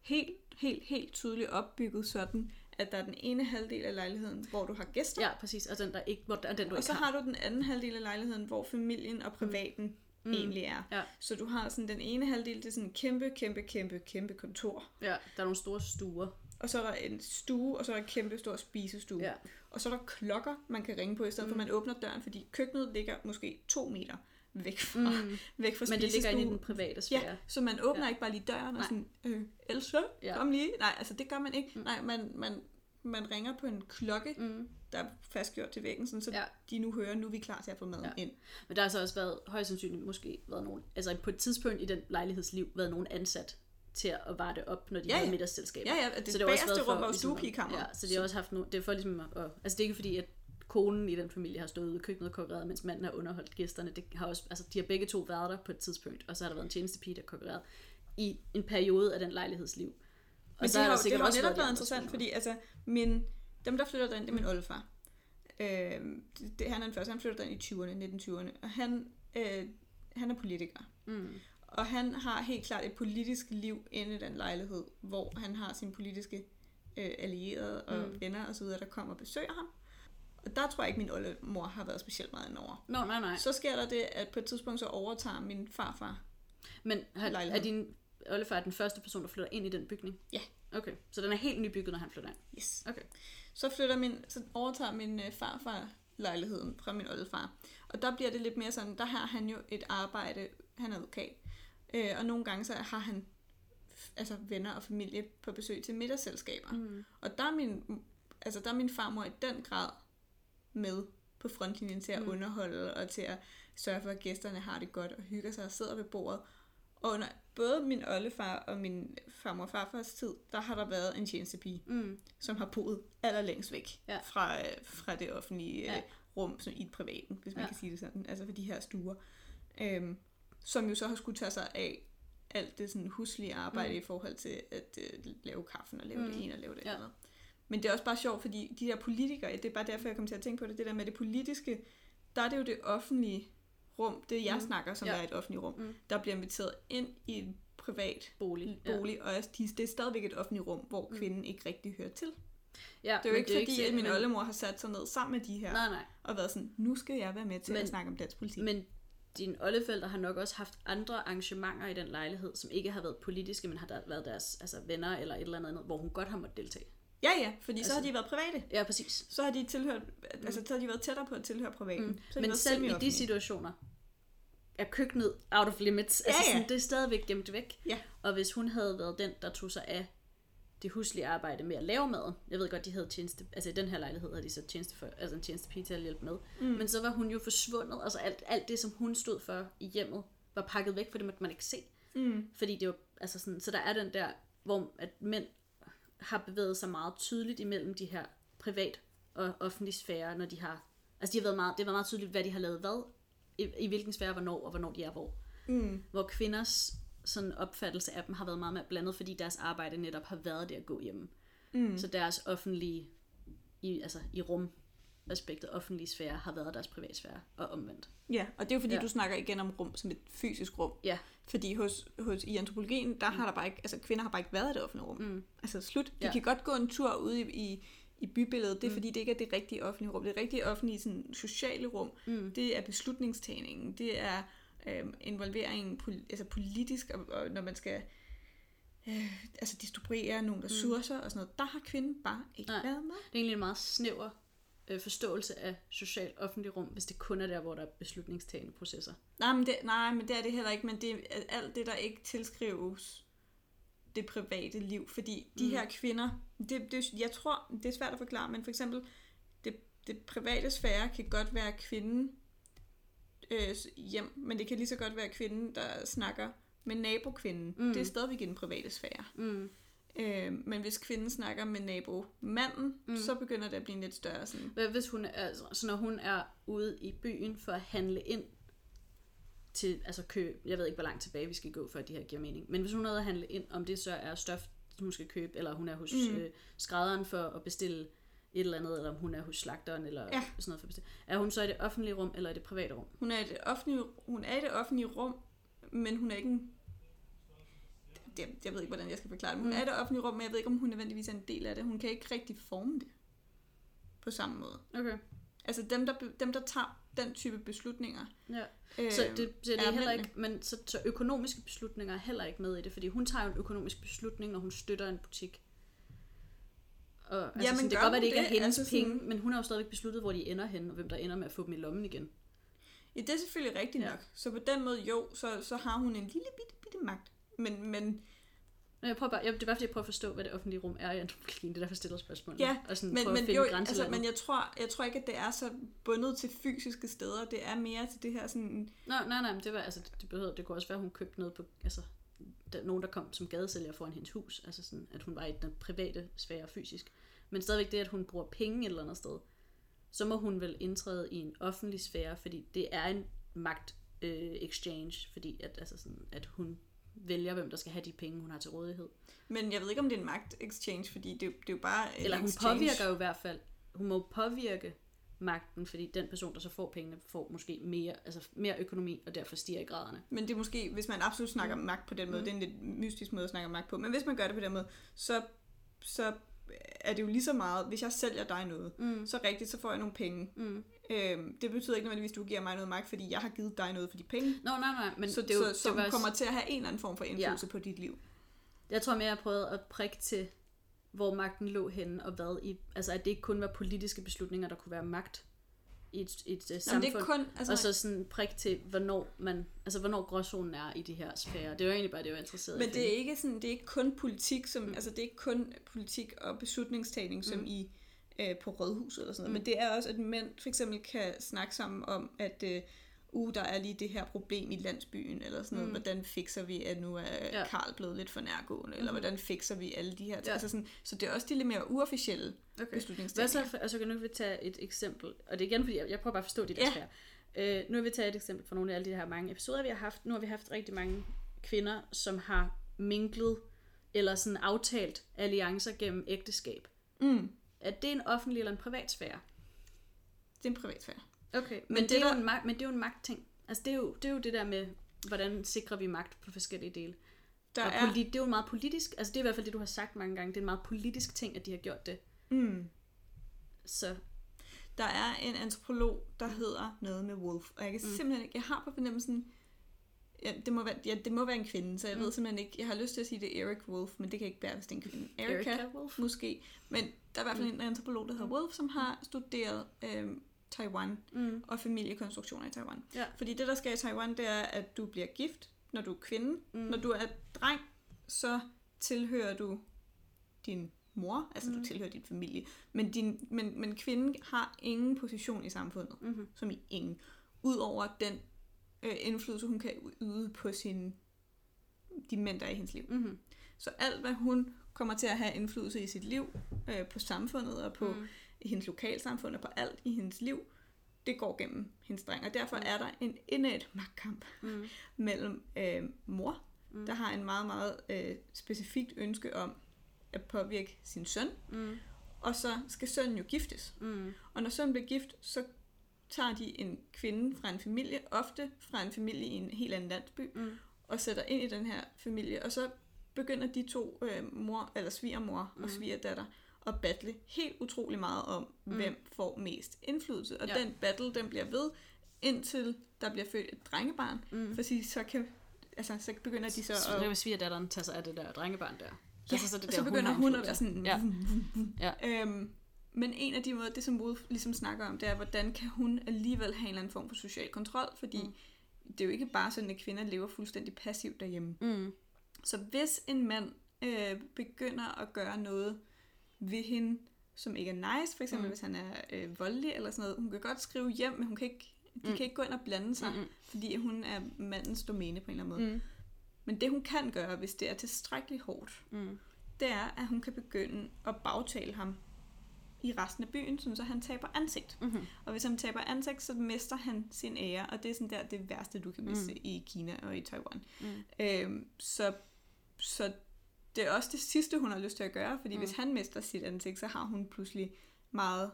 helt, helt, helt tydeligt opbygget sådan, at der er den ene halvdel af lejligheden, hvor du har gæster, Ja, præcis. Og den, der ikke, hvor, den, du og ikke så har. har du den anden halvdel af lejligheden, hvor familien og privaten mm. egentlig er. Ja. Så du har sådan den ene halvdel, det er sådan en kæmpe, kæmpe, kæmpe, kæmpe kontor. Ja, der er nogle store stuer. Og så er der en stue, og så er der en kæmpe stor spisestue. Ja. Og så er der klokker, man kan ringe på, i stedet mm. for at man åbner døren, fordi køkkenet ligger måske to meter væk fra, mm. væk fra Men det ligger inde i den private sfære. Ja, så man åbner Ja. ikke bare lige døren og Nej. sådan, øh, Else, Ja. kom lige. Nej, altså det gør man ikke. Mm. Nej, man, man, man ringer på en klokke, mm. der er fastgjort til væggen, sådan, så Ja. de nu hører, nu er vi klar til at få maden ja. ind. Men der har så også været, højst sandsynligt måske været nogen, altså på et tidspunkt i den lejlighedsliv, været nogen ansat til at varte op, når de Ja, havde ja. middagsselskaber. Ja, ja, det, Så det har også bagerste rum var jo ligesom stuepigekammeret. Ja, så det er også haft no, det er for ligesom at, altså det er ikke fordi, at konen i den familie har stået ude i køkkenet og konkurreret, mens manden har underholdt gæsterne. Det har også, altså de har begge to været der på et tidspunkt, og så har der været en tjenestepige, der har konkurreret i en periode af den lejlighedsliv. Og Men så det har har, jo- det har også netop været interessant, fordi altså, min, dem, der flytter derind, det er min oldefar. Øh, det, det, han er den første, han flytter derind i 20'erne, 1920'erne, og han, øh, han er politiker. Mm. Og han har helt klart et politisk liv inde i den lejlighed, hvor han har sine politiske øh, allierede og mm. venner osv., der kommer og besøger ham. Og der tror jeg ikke, min oldemor har været specielt meget indover. Nå, nej, nej. Så sker der det, at på et tidspunkt så overtager min farfar. Men har, er lejlighed. din oldefar den første person, der flytter ind i den bygning? Ja. Okay, så den er helt nybygget, når han flytter ind? Yes. Okay. Så flytter min, så overtager min øh, farfar lejligheden fra min oldefar. Og der bliver det lidt mere sådan, der har han jo et arbejde, han er advokat. Øh, og nogle gange så har han altså venner og familie på besøg til middagsselskaber. Mm. Og der er, min, altså der er min farmor i den grad med på frontlinjen til at mm. underholde og til at sørge for, at gæsterne har det godt og hygger sig og sidder ved bordet. Og under både min oldefar og min farmor og farfars tid, der har der været en tjenestepige, Mm. som har boet allerlængst væk Ja. fra, øh, fra det offentlige Ja. ja. rum, sådan i et privaten, hvis man Ja. kan sige det sådan, altså for de her stuer, øhm, som jo så har skulle tage sig af alt det sådan huslige arbejde mm. i forhold til at øh, lave kaffen og lave mm. det ene og lave det Ja. andet. Men det er også bare sjovt, fordi de der politikere, det er bare derfor, jeg kom til at tænke på det, det der med det politiske, der er det jo det offentlige rum, det jeg mm. snakker, som Ja. ja. er et offentligt rum, Mm. mm. der bliver inviteret ind i en privat Bolig. bolig, og de- det er stadigvæk et offentligt rum, hvor kvinden ikke rigtig hører til. Ja, Det er jo ikke fordi, sikkert, at min men- oldemor har sat sig ned sammen med de her, Nej, nej. og været sådan, nu skal jeg være med til Men- at snakke om dansk politik. Men dine oldeforældre har nok også haft andre arrangementer i den lejlighed, som ikke har været politiske, men har der været deres altså, venner eller et eller andet, hvor hun godt har måttet deltage. Ja, ja, fordi altså, så Altså- har de været private. Ja, præcis. Så har de tilhørt, altså så har de været tættere på at tilhøre privaten. Mm. Så Men selv i de situationer er køkkenet out of limits. Ja, altså ja. sådan, det er stadigvæk gemt væk. Ja. Og hvis hun havde været den, der tog sig af det huslige arbejde med at lave maden. Jeg ved godt, de havde tjeneste, altså i den her lejlighed havde de så tjeneste for, altså en tjenestepige til at hjælpe med. Mm. Men så var hun jo forsvundet, altså alt, alt det, som hun stod for i hjemmet, var pakket væk, for det måtte man ikke se. Mm. Fordi det var, altså sådan, så der er den der, hvor at mænd har bevæget sig meget tydeligt imellem de her privat og offentlige sfære, når de har, altså de har været meget, det været meget tydeligt, hvad de har lavet hvad, i, i hvilken sfære, hvornår, og hvornår de er hvor. Mm. Hvor kvinders sådan opfattelse af dem har været meget mere blandet, fordi deres arbejde netop har været det at gå hjemme. Mm. Så deres offentlige, i, altså i rum aspektet offentlige sfære, har været deres privatsfære, og omvendt. Ja, og det er jo fordi, ja. Du snakker igen om rum som et fysisk rum. Ja. Fordi hos, hos, i antropologien, der har der bare ikke, altså kvinder har bare ikke været i det offentlige rum. Mm. Altså slut. De. Ja. kan godt gå en tur ude i, i, i bybilledet, det er mm. fordi, det ikke er det rigtige offentlige rum. Det rigtige offentlige sådan, sociale rum, Mm. det er beslutningstagningen, det er øhm, involveringen pol, altså politisk, og, og når man skal øh, altså distribuere nogle ressourcer mm. og sådan noget, der har kvinden bare ikke Nej. været med. Det er egentlig en meget snæver øh, forståelse af socialt offentlig rum, hvis det kun er der, hvor der er beslutningstagende processer. Nej, men det, nej, men det er det heller ikke, men det er alt det, der ikke tilskrives det private liv, fordi de Mm. her kvinder, det, det, jeg tror, det er svært at forklare, men for eksempel, det, det private sfære kan godt være kvinden øh, hjem, men det kan lige så godt være kvinden, der snakker med nabokvinden. Mm. Det er stadigvæk i den private sfære. Mm. Øh, men hvis kvinden snakker med nabomanden, mm. Så begynder det at blive en lidt større sådan... Hvad hvis hun er, altså, så når hun er ude i byen for at handle ind til, altså køb, jeg ved ikke, hvor langt tilbage vi skal gå, for at det her giver mening, men hvis hun er ude at handle ind, om det så er stof, hun skal købe, eller hun er hos mm. øh, skrædderen for at bestille et eller andet, eller om hun er hos slagteren, eller Ja. sådan noget for bestille. Er hun så i det offentlige rum, eller i det private rum? Hun er, i det offentlige, hun er i det offentlige rum, men hun er ikke en... Jeg, jeg ved ikke, hvordan jeg skal forklare det. men Hun Mm. er i det offentlige rum, men jeg ved ikke, om hun nødvendigvis er en del af det. Hun kan ikke rigtig forme det på samme måde. Okay. Altså dem, der, dem, der tager den type beslutninger. Ja. Øh, Så det, så det er, er heller ikke, men så, så økonomiske beslutninger er heller ikke med i det, fordi hun tager jo en økonomisk beslutning, når hun støtter en butik. Og, altså, Jamen, sådan, det kan godt være, det ikke er det? hendes Altså penge, sådan- men hun har jo stadigvæk besluttet, hvor de ender hen, og hvem der ender med at få dem i lommen igen. Ja, det er selvfølgelig rigtigt Ja. nok. Så på den måde, jo, så, så har hun en lille bitte, bitte magt. Men, men, Jeg prøver bare, jeg, det er bare fordi, jeg prøver at forstå, hvad det offentlige rum er i antropologien. Det er derfor, jeg stiller spørgsmål. Ja, og sådan men, men, jo, altså, men jeg, tror, jeg tror ikke, at det er så bundet til fysiske steder. Det er mere til det her sådan... Nå, nej, nej, men det var, altså, det, behøvede, det kunne også være, at hun købte noget på, altså, der, nogen, der kom som gadesælger foran hendes hus, altså sådan, at hun var i den private sfære fysisk. Men stadigvæk det, at hun bruger penge et eller andet sted, så må hun vel indtræde i en offentlig sfære, fordi det er en magt øh, exchange, fordi at, altså sådan, at hun vælger, hvem der skal have de penge, hun har til rådighed. Men jeg ved ikke, om det er en magt-exchange, fordi det, det er jo bare Eller hun exchange. påvirker jo i hvert fald, hun må påvirke magten, fordi den person, der så får pengene, får måske mere, altså mere økonomi, og derfor stiger i graderne. Men det er måske, hvis man absolut snakker om magt på den måde, Mm. det er en lidt mystisk måde at snakke om magt på, men hvis man gør det på den måde, så, så er det jo lige så meget, hvis jeg sælger dig noget, Mm. så rigtigt, så får jeg nogle penge. Mm. Øhm, det betyder ikke nødvendigvis, at du giver mig noget magt, fordi jeg har givet dig noget for de penge. Nå, nej, nej, men så det, jo, så, som det var, kommer til at have en eller anden form for indflydelse ja. på dit liv. Jeg tror mere, jeg prøvede at prikke til, hvor magten lå henne, og hvad i, altså at det ikke kun var politiske beslutninger, der kunne være magt i et, et, et Jamen, samfund. det er kun, altså, og så sådan prik til, hvornår man, altså hvornår gråzonen er i de her sfærer. Det var egentlig bare det, jeg var interesseret i. men at det er ikke sådan, det er ikke kun politik, som, Mm. altså det er ikke kun politik og beslutningstagning, som Mm. i øh, på rådhuset eller sådan noget, Mm. men det er også, at mænd for eksempel kan snakke sammen om, at øh, uh, der er lige det her problem i landsbyen, eller sådan noget, Mm. hvordan fikser vi, at nu er Ja. Karl blevet lidt for nærgående, eller Mhm. hvordan fikser vi alle de her ting. Ja. Altså sådan, så det er også de lidt mere uofficielle Okay. Hvad beslutningstagninger. så, for, altså nu vil tage et eksempel, og det er igen, fordi jeg, jeg prøver bare at forstå der Ja. sfærer. Øh, nu vil vi tage et eksempel fra nogle af alle de her mange episoder, vi har haft. Nu har vi haft rigtig mange kvinder, som har minklet eller sådan aftalt alliancer gennem ægteskab. Mm, Er det en offentlig eller en privat sfære? det er en privat sfære. Okay, men, Men det det, er der- jo en magt, men det er jo en magtting. Altså det er, jo, det er jo det der med, hvordan sikrer vi magt på forskellige dele. Der og er, det er jo meget politisk, altså det er i hvert fald det, du har sagt mange gange, det er en meget politisk ting, at de har gjort det. mm, Så der er en antropolog, der hedder noget med Wolf, og jeg kan Mm. simpelthen ikke, jeg har på fornemmelsen, Ja, det må være, ja, det må være en kvinde, så jeg Mm. mm. ved simpelthen ikke... Jeg har lyst til at sige, det er Eric Wolf, men det kan ikke være, hvis det er en kvinde. Erika, Erika Wolf. måske. Men der er i hvert fald Mm. en antropolog, der hedder Wolf, som har studeret øhm, Taiwan Mm. og familiekonstruktioner i Taiwan. Ja. Fordi det, der sker i Taiwan, det er, at du bliver gift, når du er kvinde. Mm. Når du er dreng, så tilhører du din mor, altså mm. Mm. du tilhører din familie. Men, din, men, men kvinden har ingen position i samfundet, Mm-hmm. som i ingen. Udover den øh, indflydelse, hun kan yde på sin, de mænd, der er i hendes liv. Mm-hmm. Så alt, hvad hun kommer til at have indflydelse i sit liv, øh, på samfundet og på Mm. I hendes lokalsamfund og på alt i hendes liv, det går gennem hendes dreng. Og derfor Mm. er der en indæt magtkamp Mm. mellem øh, mor, Mm. der har en meget, meget øh, specifikt ønske om at påvirke sin søn, Mm. og så skal sønnen jo giftes. Mm. Og når sønnen bliver gift, så tager de en kvinde fra en familie, ofte fra en familie i en helt anden landsby, Mm. og sætter ind i den her familie, og så begynder de to øh, mor, eller svigermor og Mm. svigerdatter at battle helt utrolig meget om, Mm. hvem får mest indflydelse. Og Ja. den battle, den bliver ved, indtil der bliver født et drengebarn, Mm. fordi så kan altså, så begynder de så Så at... det vil svigerdatteren tage sig af det der drengebarn der. Ja, altså, så, det og så der, begynder har hun, at være sådan... Ja. Ja. Øhm, men en af de måder, det som Wolf ligesom snakker om, det er, hvordan kan hun alligevel have en eller anden form for social kontrol, fordi mm. det er jo ikke bare sådan, at kvinder lever fuldstændig passivt derhjemme. Mm. Så hvis en mand øh, begynder at gøre noget ved hende, som ikke er nice, for eksempel Mm. hvis han er øh, voldelig eller sådan noget, hun kan godt skrive hjem, men hun kan ikke, de Mm. kan ikke gå ind og blande sig, Mm. fordi hun er mandens domæne på en eller anden måde. Mm. Men det hun kan gøre, hvis det er tilstrækkeligt hårdt, Mm. det er, at hun kan begynde at bagtale ham i resten af byen, sådan så han taber ansigt. Mm. Og hvis han taber ansigt, så mister han sin ære, og det er sådan der det værste, du kan miste mm. i Kina og i Taiwan. Mm. Øhm, så, så det er også det sidste, hun har lyst til at gøre, fordi Mm. hvis han mister sit ansigt, så har hun pludselig meget,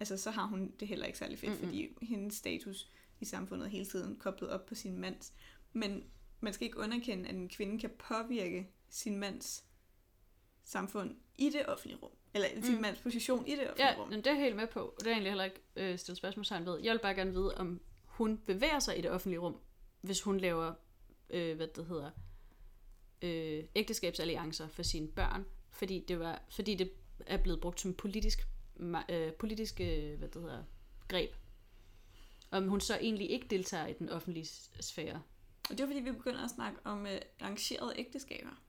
altså så har hun det heller ikke særlig fedt, Mm-mm. mm. fordi hendes status i samfundet er hele tiden koblet op på sin mands. Men man skal ikke underkende, at en kvinde kan påvirke sin mands samfund i det offentlige rum. Eller sin Mm. mands position i det offentlige Ja, rum. men det er jeg helt med på. Det er egentlig heller ikke øh, stillet spørgsmålstegn ved. Jeg vil bare gerne vide, om hun bevæger sig i det offentlige rum, hvis hun laver, øh, hvad det hedder, øh, ægteskabsalliancer for sine børn, fordi det, var, fordi det er blevet brugt som politisk, øh, politisk øh, hvad det hedder, greb. Om hun så egentlig ikke deltager i den offentlige sfære. Og det er fordi, vi begynder at snakke om øh, arrangerede ægteskaber.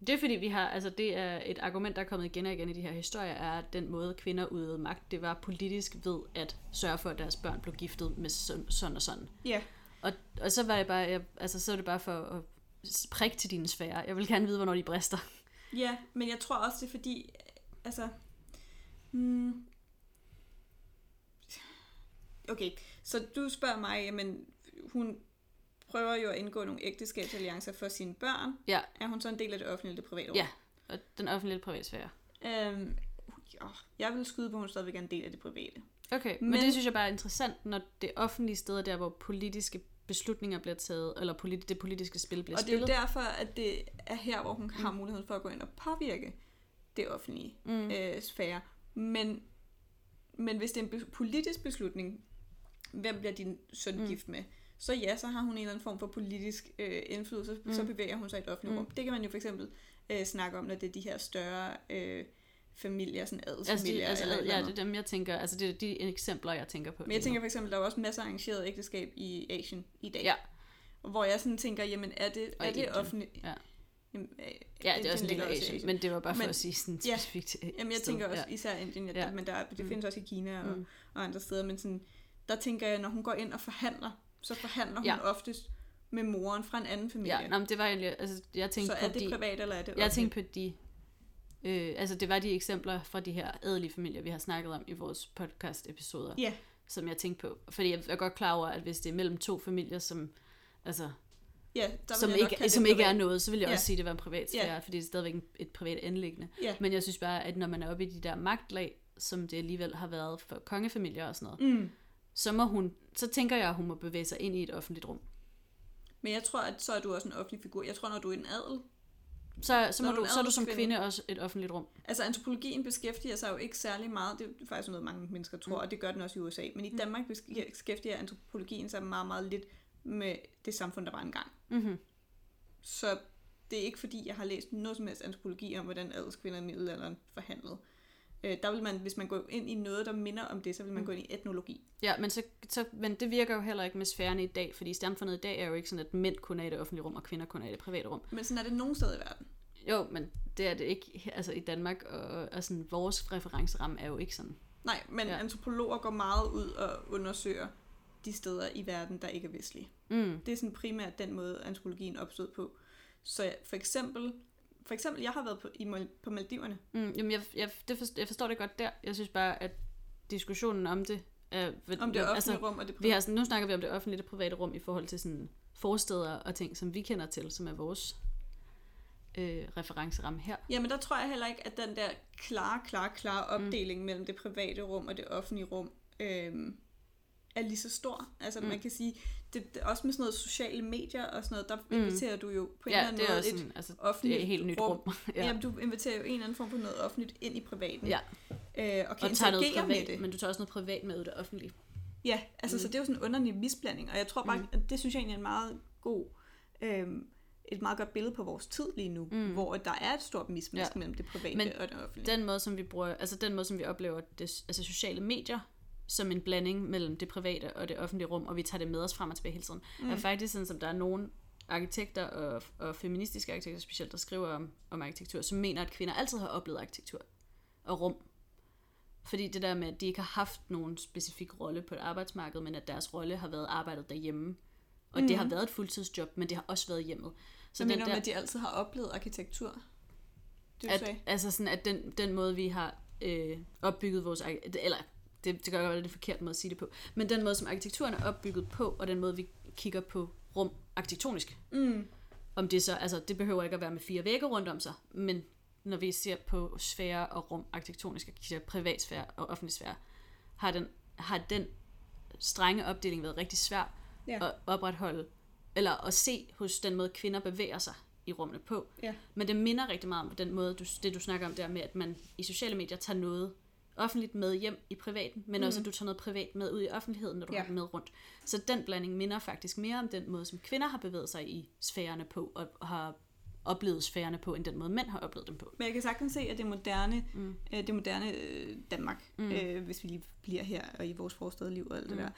Det er fordi, vi har, altså det er et argument, der er kommet igen og igen i de her historier, er, at den måde kvinder udøvede magt, det var politisk ved at sørge for, at deres børn blev giftet med sådan, sådan og sådan. Ja, Og, og så var det bare, jeg, altså så er det bare for at prikke til dine sfære. Jeg vil gerne vide, hvornår de brister. Ja, men jeg tror også, det er fordi, altså... Hmm, okay, så du spørger mig, jamen, hun prøver jo at indgå nogle ægteskabsalliancer for sine børn. Ja. Er hun så en del af det offentlige eller det private rum? Ja. Og den offentlige private sfære. Øhm, jeg vil skyde på, at hun stadigvæk er en del af det private. Okay, men, men Men- det synes jeg bare er interessant, når det offentlige sted er der, hvor politiske beslutninger bliver taget, eller politi- det politiske spil bliver Og det er jo spillet. derfor, at det er her, hvor hun har muligheden for at gå ind og påvirke det offentlige Mm. øh, sfære. Men, men hvis det er en be- politisk beslutning, hvem bliver din søn Mm. mm. gift med, så ja, så har hun en eller anden form for politisk øh, indflydelse, Mm. mm. så bevæger hun sig i et offentligt Mm. mm. rum. Det kan man jo for eksempel øh, snakke om, når det er de her større øh, familier, sådan Altså, de, adelsfamilier. altså, eller et eller ja, det er dem, jeg tænker, altså det er de eksempler, jeg tænker på. Men jeg tænker for eksempel, der er jo også masser af arrangeret ægteskab i Asien i dag. Ja. Hvor jeg sådan tænker, jamen er det, er det offentligt? Ja. Jamen, øh, Ja, det er også en også i Asien, men det var bare for Men- at sige sådan ja. specifikt Jamen jeg sted. tænker også Ja. især Indien, Ja. ja. men der, det Mm. findes også i Kina og, Mm. og andre steder, men sådan, der tænker jeg, når hun går ind og forhandler, så forhandler hun Ja. oftest med moren fra en anden familie. Ja, nå, men det var egentlig, altså jeg tænkte så på er det de, privat, eller er det jeg tænkte på de, øh, altså det var de eksempler fra de her adelige familier, vi har snakket om i vores podcast episoder, Ja, som jeg tænkte på. Fordi jeg er godt klar over, at hvis det er mellem to familier, som, altså, ja der som, ikke, som ikke er noget, så vil jeg Ja. også sige, at det var en privat sfære, fordi det er stadigvæk et privat anlæggende. Ja. Men jeg synes bare, at når man er oppe i de der magtlag, som det alligevel har været for kongefamilier og sådan noget, Mm. så må hun, så tænker jeg, at hun må bevæge sig ind i et offentligt rum. Men jeg tror, at så er du også en offentlig figur. Jeg tror, når du er en adel, Så, så, må du så er du som adelskvinde- kvinde også et offentligt rum. Altså antropologien beskæftiger sig jo ikke særlig meget, det er faktisk noget, mange mennesker tror, Mm. og det gør den også i USA, men i Mm. Danmark besk- beskæftiger antropologien sig meget, meget lidt med det samfund, der var engang. Mm-hmm. Så det er ikke fordi, jeg har læst noget som helst antropologi om, hvordan adelskvinder i middelalderen forhandlede. Øh, der vil man, hvis man går ind i noget, der minder om det, så vil man Mm. gå ind i etnologi. Ja, men, så, så, men det virker jo heller ikke med sfærerne i dag, fordi samfundet i dag er jo ikke sådan, at mænd kun er i det offentlige rum, og kvinder kun er i det private rum. Men sådan er det nogen steder i verden. Jo, men det er det ikke altså i Danmark, og, og sådan, vores referenceramme er jo ikke sådan. Nej, men ja. antropologer går meget ud og undersøger de steder i verden, der ikke er vestlige. Mm. Det er sådan primært den måde, antropologien opstod på. Så for eksempel, for eksempel jeg har været på, i, på Maldiverne. Mm, jamen, jeg, jeg, det forstår, jeg forstår det godt der. Jeg synes bare, at diskussionen om det er... Om det offentlige altså, rum og det vi har sådan, nu snakker vi om det offentlige og det private rum i forhold til sådan forsteder og ting, som vi kender til, som er vores øh, referenceramme her. Jamen der tror jeg heller ikke, at den der klare, klare, klare opdeling mm. mellem det private rum og det offentlige rum øhm, er lige så stor. Altså Mm. mm. man kan sige, det, det, også med sådan noget sociale medier og sådan noget, der Mm. inviterer du jo på en Ja, eller anden det er måde også et sådan, altså, det offentligt er et helt nyt rum. ja. Jamen du inviterer jo en eller anden form for noget offentligt ind i privaten. Ja. Øh, og kan og tager noget interagere med privat, det. men du tager også noget privat med det offentlige. Ja, altså Mm. så det er jo sådan en underlig misblanding, og jeg tror bare, Mm. at det synes jeg egentlig er en meget god, øhm, et meget godt billede på vores tid lige nu, Mm. hvor der er et stort mismatch Ja. mellem det private Men og det offentlige. Den måde, som vi bruger, altså den måde, som vi oplever det, altså sociale medier, som en blanding mellem det private og det offentlige rum, og vi tager det med os frem og tilbage hele tiden, mm. er Mm. faktisk sådan, som der er nogle arkitekter og, og feministiske arkitekter specielt, der skriver om, om arkitektur, som mener, at kvinder altid har oplevet arkitektur og rum. Fordi det der med, at de ikke har haft nogen specifik rolle på et arbejdsmarked, men at deres rolle har været arbejdet derhjemme. Og mm. det har Mhm. været et fuldtidsjob, men det har også været hjemmet. Så mener du, med, at de altid har oplevet arkitektur? Det du at, sagde. altså sådan, at den, den måde, vi har øh, opbygget vores... Eller, det, det kan godt være, det er forkert måde at sige det på. Men den måde, som arkitekturen er opbygget på, og den måde, vi kigger på rum arkitektonisk. Mm. Om det så... Altså, det behøver ikke at være med fire vægge rundt om sig, men når vi ser på sfære og rum arkitektonisk, og kigger privatsfære og offentlig sfære, har den, har den strenge opdeling været rigtig svær Ja. at opretholde, eller at se hos den måde, kvinder bevæger sig i rummene på. Ja. Men det minder rigtig meget om den måde, du, det du snakker om der med, at man i sociale medier tager noget offentligt med hjem i privaten, men mm. også at du tager noget privat med ud i offentligheden, når du Ja. har det med rundt. Så den blanding minder faktisk mere om den måde, som kvinder har bevæget sig i sfærerne på, og har oplevet sfærerne på, end den måde, mænd har oplevet dem på. Men jeg kan sagtens se, at det moderne, Mm. mm. øh, det moderne øh, Danmark, Mm. mm. øh, hvis vi lige bliver her og i vores forstedliv og alt det Mm. der,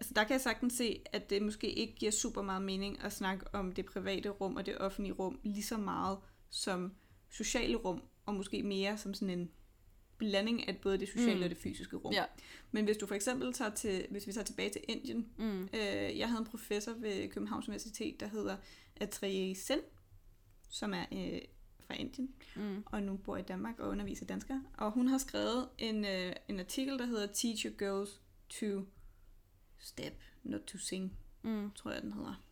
altså der kan jeg sagtens se, at det måske ikke giver super meget mening at snakke om det private rum og det offentlige rum lige så meget som sociale rum, og måske mere som sådan en blanding af både det sociale Mm. og det fysiske rum. Ja. Men hvis du for eksempel tager til, hvis vi tager tilbage til Indien, Mm. Øh, jeg havde en professor ved Københavns Universitet, der hedder Atriye Sen, som er øh, fra Indien, Mm. og nu bor i Danmark og underviser danskere. Og hun har skrevet en, øh, en artikel, der hedder Teach Your Girls to Step, Not to Sing, Mm. tror jeg, den hedder.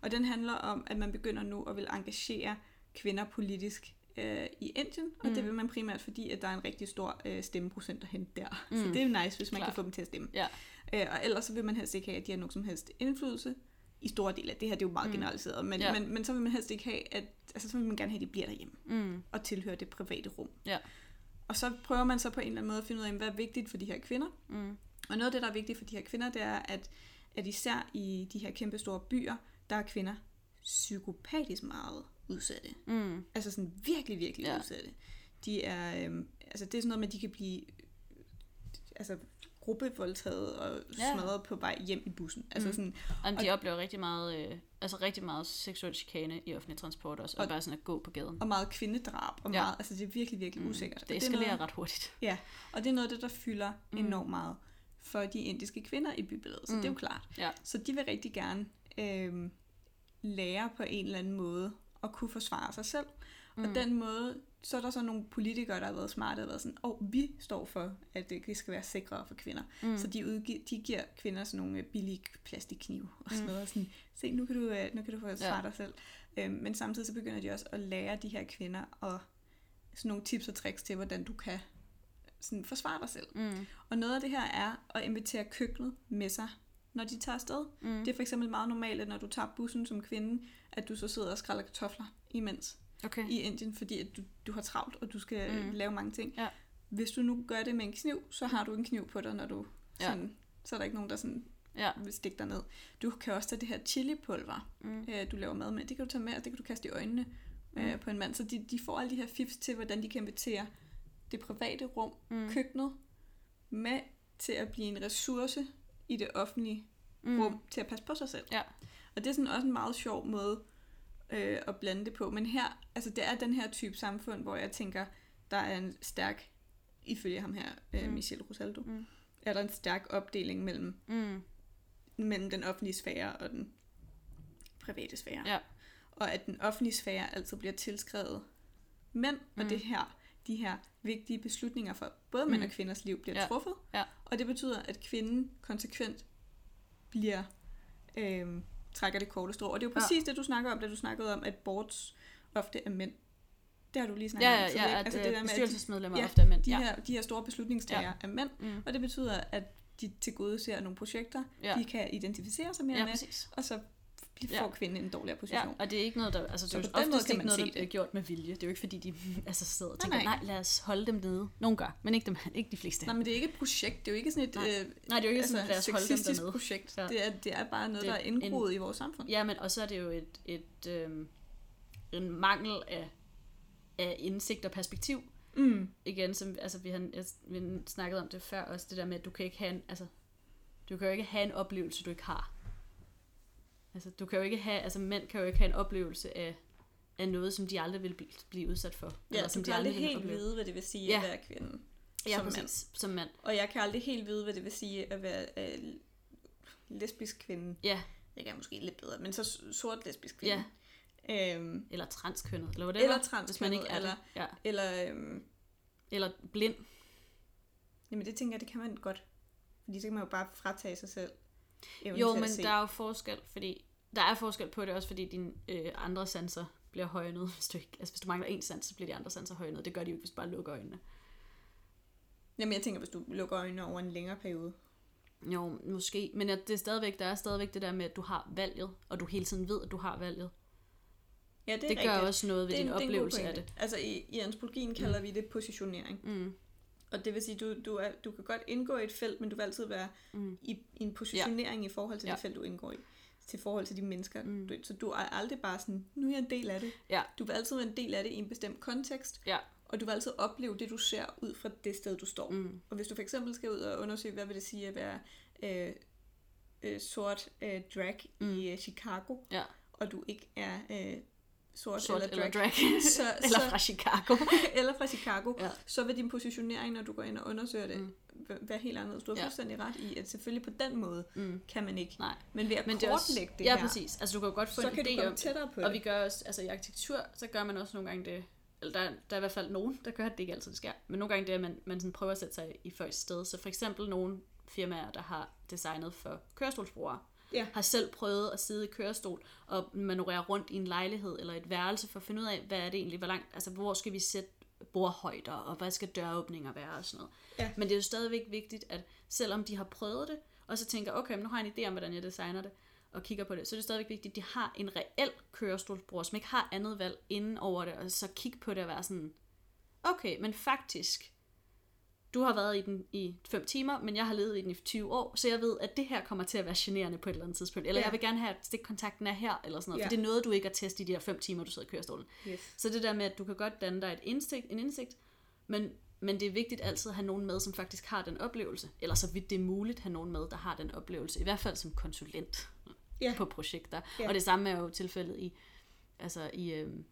Og den handler om, at man begynder nu at vil engagere kvinder politisk øh, i Indien, og Mm. det vil man primært, fordi at der er en rigtig stor øh, stemmeprocent at hente der. Mm. Så det er jo nice, hvis man Klart. kan få dem til at stemme. Ja. Øh, og ellers så vil man helst ikke have, at de har nogen som helst indflydelse i store dele af det her. Det er jo meget Mm. generaliseret, men, ja. men, men så vil man helst ikke have, at altså, så vil man gerne have, at de bliver derhjemme Mm. og tilhører det private rum. Ja. Og så prøver man så på en eller anden måde at finde ud af, hvad er vigtigt for de her kvinder. Mm. Og noget af det, der er vigtigt for de her kvinder, det er, at, at især i de her kæmpe store byer, der er kvinder psykopatisk meget udsatte. Mm. Altså sådan virkelig, virkelig Ja. udsatte. De er, øhm, altså det er sådan noget med, at de kan blive øh, altså gruppevoldtaget og Ja. smadret på vej hjem i bussen. Altså Mm. sådan, Jamen, de oplever rigtig meget, øh, altså rigtig meget seksuel chikane i offentlig transport også, og, Og- bare sådan at gå på gaden. og meget kvindedrab, og Ja. meget, altså det er virkelig, virkelig Mm. usikkert. Det Og er eskalerer noget, ret hurtigt. Ja, og det er noget af det, der fylder Mm. mm. enormt meget for de indiske kvinder i bybilledet, så Mm. mm. det er jo klart. Ja. Så de vil rigtig gerne øhm, lære på en eller anden måde at kunne forsvare sig selv. Mm. Og den måde, så er der så nogle politikere, der har været smarte og været sådan, åh, oh, vi står for, at det skal være sikrere for kvinder. Mm. Så de, udgi- de giver kvinder sådan nogle øh, billige plastikknive og sådan Mm. noget. Sådan, Se, nu kan du, øh, nu kan du forsvare ja. dig selv. Øhm, men samtidig så begynder de også at lære de her kvinder og sådan nogle tips og tricks til, hvordan du kan sådan forsvare dig selv. Mm. Og noget af det her er at invitere køkkenet med sig, når de tager afsted. Mm. Det er for eksempel meget normalt, at når du tager bussen som kvinde, at du så sidder og skræller kartofler imens Okay. i Indien, fordi at du, du har travlt, og du skal Mm. lave mange ting. Ja. Hvis du nu gør det med en kniv, så har du en kniv på dig, når du Ja. sådan, så er der ikke nogen, der sådan Ja. stik dig ned. Du kan også tage det her chilipulver, Mm. øh, du laver mad med. Det kan du tage med, og det kan du kaste i øjnene øh, Mm. på en mand. Så de, de får alle de her fifs til, hvordan de kan invitere det private rum, Mm. køkkenet, med til at blive en ressource i det offentlige Mm. rum til at passe på sig selv. Ja. Og det er sådan også en meget sjov måde øh, at blande det på. Men her, altså det er den her type samfund, hvor jeg tænker, der er en stærk, ifølge ham her, øh, Mm. Michel Rosaldo, Mm. er der en stærk opdeling mellem, Mm. mellem den offentlige sfære og den private sfære. Ja. Og at den offentlige sfære altid bliver tilskrevet mænd, og Mm. det her, de her vigtige beslutninger for både mænd Mm. og kvinders liv bliver Ja. truffet. Ja. Og det betyder, at kvinden konsekvent bliver øhm, trækker det korte strå. Og det er jo Ja. præcis det, du snakker om, da du snakkede om, at boards ofte er mænd. Det har du lige snakket Ja, om. ja, ja, Altså altså, det der med, de, bestyrelsesmedlemmer ja, ja, ofte er mænd. de, ja. her, de her store beslutningstagere ja. er mænd, Mm. og det betyder, at de til gode ser nogle projekter, Ja. de kan identificere sig mere ja, med, præcis. og så bliver- Ja. får kvinden en dårligere Ja, position. og det er ikke noget, der... Altså, det er jo måde oftest ikke noget, der det. bliver gjort med vilje. Det er jo ikke, fordi de altså, sidder og Nej, tænker, nej. nej, lad os holde dem nede. Nogen gør, men ikke, dem, ikke de fleste. Nej, men det er ikke et projekt. Det er jo ikke sådan et Nej. øh, Nej, det er jo ikke sådan, lad os holde dem dernede. projekt. Ja. Det, er, det er bare noget, Det der er er indgroet i vores samfund. Ja, men og så er det jo et, et, øhm, en mangel af, af indsigt og perspektiv. Mm. Igen, som altså, vi har vi har snakket om det før også, det der med, at du kan ikke have en, altså, du kan jo ikke have en oplevelse, du ikke har. Altså, du kan jo ikke have, altså mænd kan jo ikke have en oplevelse af, af noget, som de aldrig vil blive, blive udsat for. Ja, eller du som kan de aldrig vil helt opleve. vide, hvad det vil sige Ja. at være kvinde. Ja, som præcis. mand. Som mand. Og jeg kan aldrig helt vide, hvad det vil sige at være øh, lesbisk kvinde. Ja, Jeg kan måske lidt bedre, men så sort lesbisk kvinde. ja. Øhm, Eller transkønnet, eller hvad det Eller var, hvis man transkønnet, ikke er eller-. Ja. eller, øhm, Eller blind. jamen det tænker jeg, det kan man godt. Fordi så kan man jo bare fratage sig selv. Evnen Jo, til at men se. der er jo forskel, fordi der er forskel på det også, fordi dine øh, andre sanser bliver højnet. Hvis du, ikke, altså, hvis du mangler en sans, så bliver de andre sanser højnet. Det gør de jo ikke, hvis du bare lukker øjnene. Jamen jeg tænker, hvis du lukker øjnene over en længere periode. Jo, måske. Men at det er stadigvæk, der er stadigvæk det der med, at du har valget, og du hele tiden ved, at du har valget. Ja, det, er det gør rigtigt. også noget ved det din det oplevelse af det. Altså i, i antropologien kalder vi det positionering. Mm. Og det vil sige, du, du, er, du kan godt indgå i et felt, men du vil altid være Mm. i, i en positionering ja. i forhold til ja. Det felt, du indgår i. Til forhold til de mennesker. Mm. Du, så du er aldrig bare sådan, nu er jeg en del af det. Ja. Du vil altid være en del af det i en bestemt kontekst. Ja. Og du vil altid opleve det, du ser ud fra det sted, du står. Mm. Og hvis du for eksempel skal ud og undersøge, hvad vil det sige at være øh, øh, sort øh, drag Mm. i øh, Chicago, Ja. og du ikke er øh, sort, Sort eller drag, eller drag. så, eller så, fra Chicago. eller fra Chicago, Ja. så vil din positionering, når du går ind og undersøger det, Mm. være helt anderledes. Du har Ja. fuldstændig ret i, at selvfølgelig på den måde Mm. kan man ikke. Nej. Men ved at Men det er også, kortlægge det ja, her, præcis. Altså, du kan jo godt få så en kan du idé komme om, tættere på Og vi det. gør også, altså i arkitektur, så gør man også nogle gange det, eller der, der er i hvert fald nogen, der gør det, det ikke altid det sker, men nogle gange det er, at man, man sådan prøver at sætte sig i folks sted. Så for eksempel nogle firmaer, der har designet for kørestolsbrugere, Ja. har selv prøvet at sidde i kørestol og manøvrere rundt i en lejlighed eller et værelse for at finde ud af, hvad er det egentlig, hvor langt, altså hvor skal vi sætte bordhøjder, og hvad skal døråbninger være og sådan noget. Ja. Men det er jo stadigvæk vigtigt, at selvom de har prøvet det, og så tænker, okay, men nu har jeg en idé om, hvordan jeg designer det, og kigger på det, så er det stadigvæk vigtigt, at de har en reel kørestolsbruger, som ikke har andet valg inden over det, og så kigge på det og være sådan, okay, men faktisk, du har været i den i 5 timer, men jeg har levet i den i 20 år, så jeg ved, at det her kommer til at være generende på et eller andet tidspunkt. Eller Ja. jeg vil gerne have, at stikkontakten er her, eller sådan noget. Ja. For det er noget, du ikke har testet i de her 5 timer, du sidder i kørestolen. Yes. Så det der med, at du kan godt danne dig et indsigt, en indsigt, men, men det er vigtigt altid at have nogen med, som faktisk har den oplevelse. Eller så vidt det er muligt, have nogen med, der har den oplevelse. I hvert fald som konsulent Ja. på projekter. Ja. Og det samme er jo tilfældet i, altså i øhm,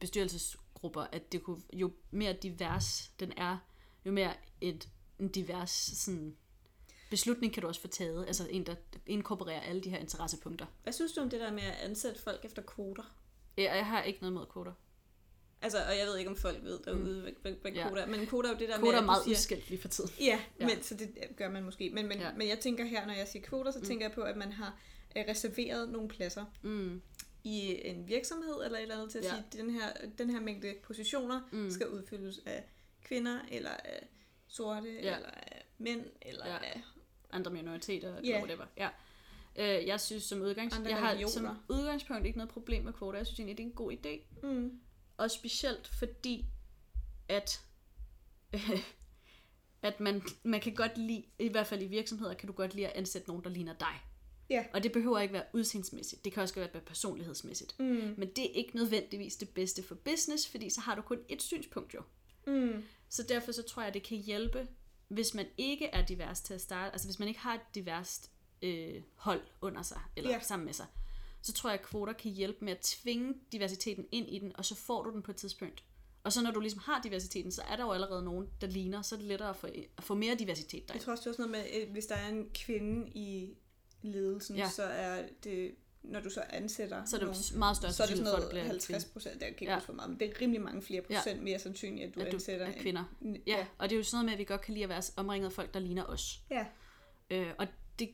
bestyrelsesgrupper, at det kunne, jo mere divers den er, jo mere et, en divers sådan, beslutning kan du også få taget. Altså en, der inkorporerer alle de her interessepunkter. Hvad synes du om det der med at ansætte folk efter kvoter? Ja, jeg har ikke noget mod kvoter. Altså, og jeg ved ikke, om folk ved derude, hvad, hvad, hvad Ja. kvoter er, men kvoter er jo det der med, Kvoter er meget siger, udskilt lige for tiden. Ja, Ja. Men, så det gør man måske. Men, men, Ja. men jeg tænker her, når jeg siger kvoter, så Mm. tænker jeg på, at man har øh, reserveret nogle pladser Mm. i en virksomhed eller et eller andet til at Ja. sige, at den her, den her mængde positioner Mm. mm. skal udfyldes af kvinder, eller af sorte, Ja. eller af mænd, eller Ja. af... andre minoriteter, eller Ja. whatever. Ja. Øh, jeg synes som, udgangs... Andre jeg har som udgangspunkt ikke noget problem med kvoter. Jeg synes egentlig, det er en god idé. Mm. Og specielt fordi, at at man, man kan godt lide, i hvert fald i virksomheder, kan du godt lide at ansætte nogen, der ligner dig. Ja. Og det behøver ikke være udseendsmæssigt. Det kan også godt være personlighedsmæssigt. Mm. Men det er ikke nødvendigvis det bedste for business, fordi så har du kun et synspunkt jo. Mm. Så derfor så tror jeg, det kan hjælpe, hvis man ikke er divers til at starte, altså hvis man ikke har et diverst øh, hold under sig, eller yeah. sammen med sig, så tror jeg, at kvoter kan hjælpe med at tvinge diversiteten ind i den, og så får du den på et tidspunkt. Og så når du ligesom har diversiteten, så er der jo allerede nogen, der ligner, så er det lettere at få, at få mere diversitet der. Jeg tror også, det er sådan noget med, at hvis der er en kvinde i ledelsen, ja. så er det, når du så ansætter Så er det nogen, meget større så er det sådan for, at noget en 50 kvinde. procent, der kan ikke Ja. ja. for meget, men det er rimelig mange flere Ja. procent mere sandsynligt, at du, at du ansætter er kvinder. En, Ja, og det er jo sådan noget med, at vi godt kan lide at være omringet af folk, der ligner os. ja. Øh, og det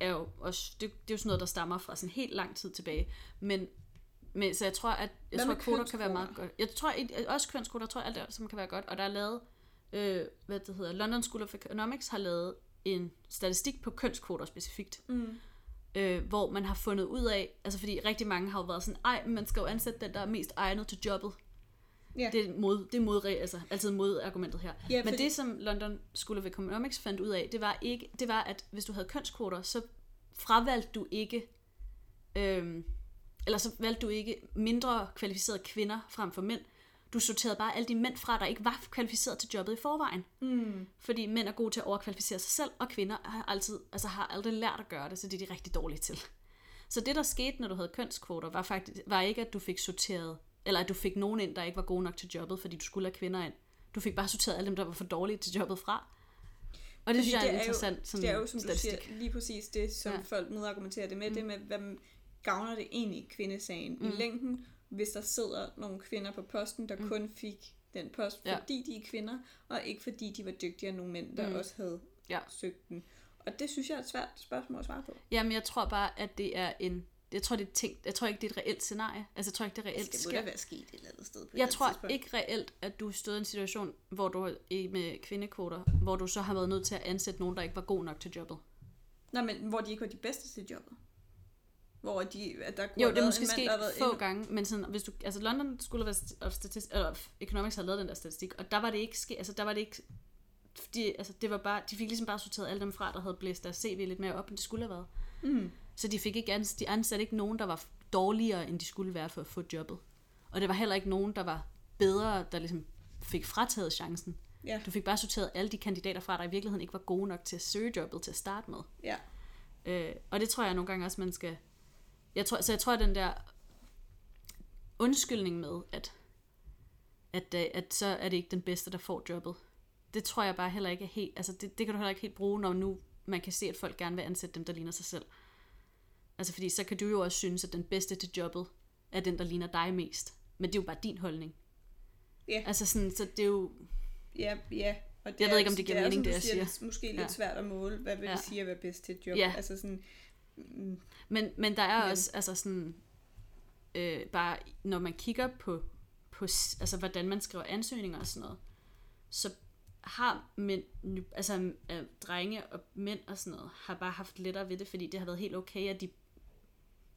er jo også, det, det er jo sådan noget, der stammer fra sådan helt lang tid tilbage. Men, men så jeg tror, at jeg Hvad tror, at kvoter kan være meget godt. Jeg tror i- også kønskvoter, jeg tror alt det, som kan være godt. Og der er lavet, øh, hvad det hedder, London School of Economics har lavet en statistik på kønskvoter specifikt. Mm. Øh, hvor man har fundet ud af, altså fordi rigtig mange har jo været sådan, ej, man skal jo ansætte den, der er mest egnet til jobbet. Ja. Det er, mod, det er mod, altså, altid modargumentet her. Ja, Men fordi- det, som London School of Economics fandt ud af, det var, ikke, det var, at hvis du havde kønskvoter, så fravalgte du ikke, øhm, eller så valgte du ikke mindre kvalificerede kvinder frem for mænd. Du sorterede bare alle de mænd fra, der ikke var kvalificeret til jobbet i forvejen. Mm. Fordi mænd er gode til at overkvalificere sig selv, og kvinder har, altid, altså har aldrig lært at gøre det, så det er de rigtig dårlige til. Så det, der skete, når du havde kønskvoter, var, faktisk, var ikke, at du fik sorteret, eller at du fik nogen ind, der ikke var gode nok til jobbet, fordi du skulle have kvinder ind. Du fik bare sorteret alle dem, der var for dårlige til jobbet fra. Og det synes jeg er en interessant sådan, det er jo, som statistik. du siger, lige præcis det, som Ja. folk modargumenterer det med, mm. det med, hvad gavner det egentlig kvindesagen. Mm. i længden, hvis der sidder nogle kvinder på posten, der mm. kun fik den post, Ja. fordi de er kvinder, og ikke fordi de var dygtigere end nogle mænd, der Mm. også havde Ja. søgt den. Og det synes jeg er et svært spørgsmål at svare på. Jamen, jeg tror bare, at det er en... Jeg tror, det er tænkt, jeg tror ikke, det er et reelt scenarie. Altså, jeg tror ikke, det reelt Det sker. må da være sket et eller andet sted på Jeg tror tidspunkt. ikke reelt, at du stod i en situation, hvor du er med kvindekvoter, hvor du så har været nødt til at ansætte nogen, der ikke var god nok til jobbet. Nej, men hvor de ikke var de bedste til jobbet. Hvor de, at der kunne Jo, det er måske mand, sket få ind- gange, men sådan, hvis du, altså London School of, of Statist, eller Economics har lavet den der statistik, og der var det ikke, ske, altså der var det ikke, fordi, altså det var bare, de fik ligesom bare sorteret alle dem fra, der havde blæst deres CV lidt mere op, end det skulle have været. Mm. Så de fik ikke ans, de ansatte ikke nogen, der var dårligere, end de skulle være for at få jobbet. Og det var heller ikke nogen, der var bedre, der ligesom fik frataget chancen. Ja. Du fik bare sorteret alle de kandidater fra, der i virkeligheden ikke var gode nok til at søge jobbet til at starte med. Ja. Øh, og det tror jeg nogle gange også, man skal... Jeg tror, så jeg tror, at den der undskyldning med, at, at, øh, at så er det ikke den bedste, der får jobbet. Det tror jeg bare heller ikke er helt... Altså, det, det kan du heller ikke helt bruge, når nu man kan se, at folk gerne vil ansætte dem, der ligner sig selv. Altså, fordi så kan du jo også synes, at den bedste til jobbet er den, der ligner dig mest. Men det er jo bare din holdning. Ja. Altså sådan, så det er jo... Ja, ja. Og det Jeg er, ved ikke, om det giver er, mening, som det jeg siger. siger. Lidt, måske lidt Ja. svært at måle, hvad vil Ja. det sige at være bedst til et job. Ja. Altså sådan, mm, Men, men der er Men- også, altså sådan, øh, bare når man kigger på, på, altså hvordan man skriver ansøgninger og sådan noget, så har mænd, nu- altså øh, drenge og mænd og sådan noget, har bare haft lettere ved det, fordi det har været helt okay, at de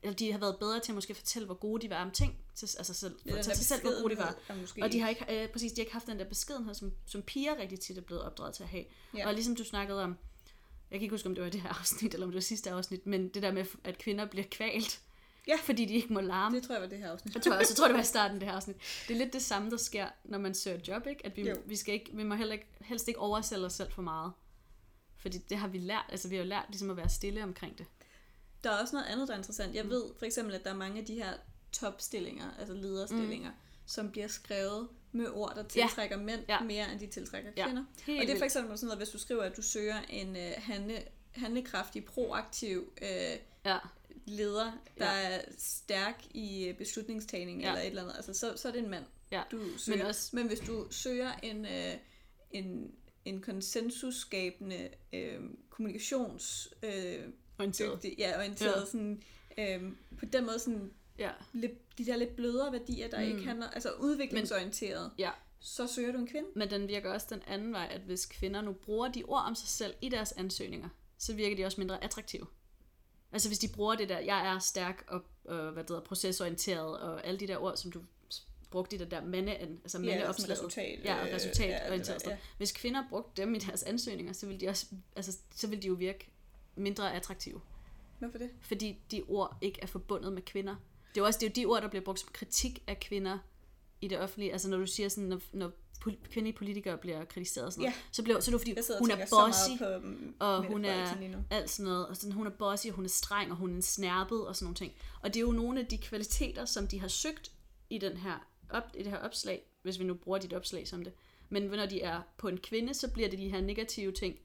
eller de har været bedre til at måske fortælle, hvor gode de var om ting, til, altså selv, til der sig selv, hvor gode de var. Og de har ikke, øh, præcis, de har ikke haft den der beskedenhed, som, som piger rigtig tit er blevet opdraget til at have. Ja. Ja. Og ligesom du snakkede om, jeg kan ikke huske, om det var det her afsnit, eller om det var sidste afsnit, men det der med, at kvinder bliver kvalt, Ja. fordi de ikke må larme. Det tror jeg var det her afsnit. Jeg tror, også, jeg tror, det var i starten det her afsnit. Det er lidt det samme, der sker, når man søger job, ikke? At vi, Jo. vi, skal ikke, vi må heller ikke, helst ikke oversælge os selv for meget. Fordi det har vi lært, altså vi har jo lært ligesom at være stille omkring det. Der er også noget andet, der er interessant. Jeg ved for eksempel, at der er mange af de her topstillinger, altså lederstillinger, mm. som bliver skrevet med ord, der tiltrækker ja. mænd Ja. mere, end de tiltrækker Ja. kvinder. Helt og det er for eksempel sådan noget, hvis du skriver, at du søger en øh, handle, handlekraftig, proaktiv øh, Ja, leder, der Ja. er stærk i øh, beslutningstagning Ja. eller et eller andet, altså, så, så er det en mand, ja. du søger. Men, også- Men hvis du søger en, øh, en, en konsensusskabende øh, kommunikations... Øh, Orienteret. dygtig, ja, orienteret, Ja. sådan, øhm, på den måde sådan, Ja, lidt, de der lidt blødere værdier, der mm. ikke handler, altså udviklingsorienteret, ja. så søger du en kvinde. Men den virker også den anden vej, at hvis kvinder nu bruger de ord om sig selv i deres ansøgninger, så virker de også mindre attraktive. Altså hvis de bruger det der, jeg er stærk og, og hvad det hedder, procesorienteret og alle de der ord, som du brugt i det der mande, altså Ja, mandeopslaget. sådan resultat, Ja, og øh, resultatorienteret. ja, Ja, ja. Hvis kvinder brugte dem i deres ansøgninger, så ville de, også, altså, så ville de jo virke mindre attraktive. Hvorfor det? Fordi de ord ikke er forbundet med kvinder. Det er også det er jo de ord, der bliver brugt som kritik af kvinder i det offentlige. Altså når du siger sådan, når, når kvindelige politikere bliver kritiseret og sådan noget, Ja. så, bliver, så er det fordi, hun er bossy, på og hun er nu. alt sådan noget, og sådan, hun er bossy, og hun er streng, og hun er snærpet og sådan nogle ting. Og det er jo nogle af de kvaliteter, som de har søgt i, den her op, i det her opslag, hvis vi nu bruger dit opslag som det. Men når de er på en kvinde, så bliver det de her negative ting.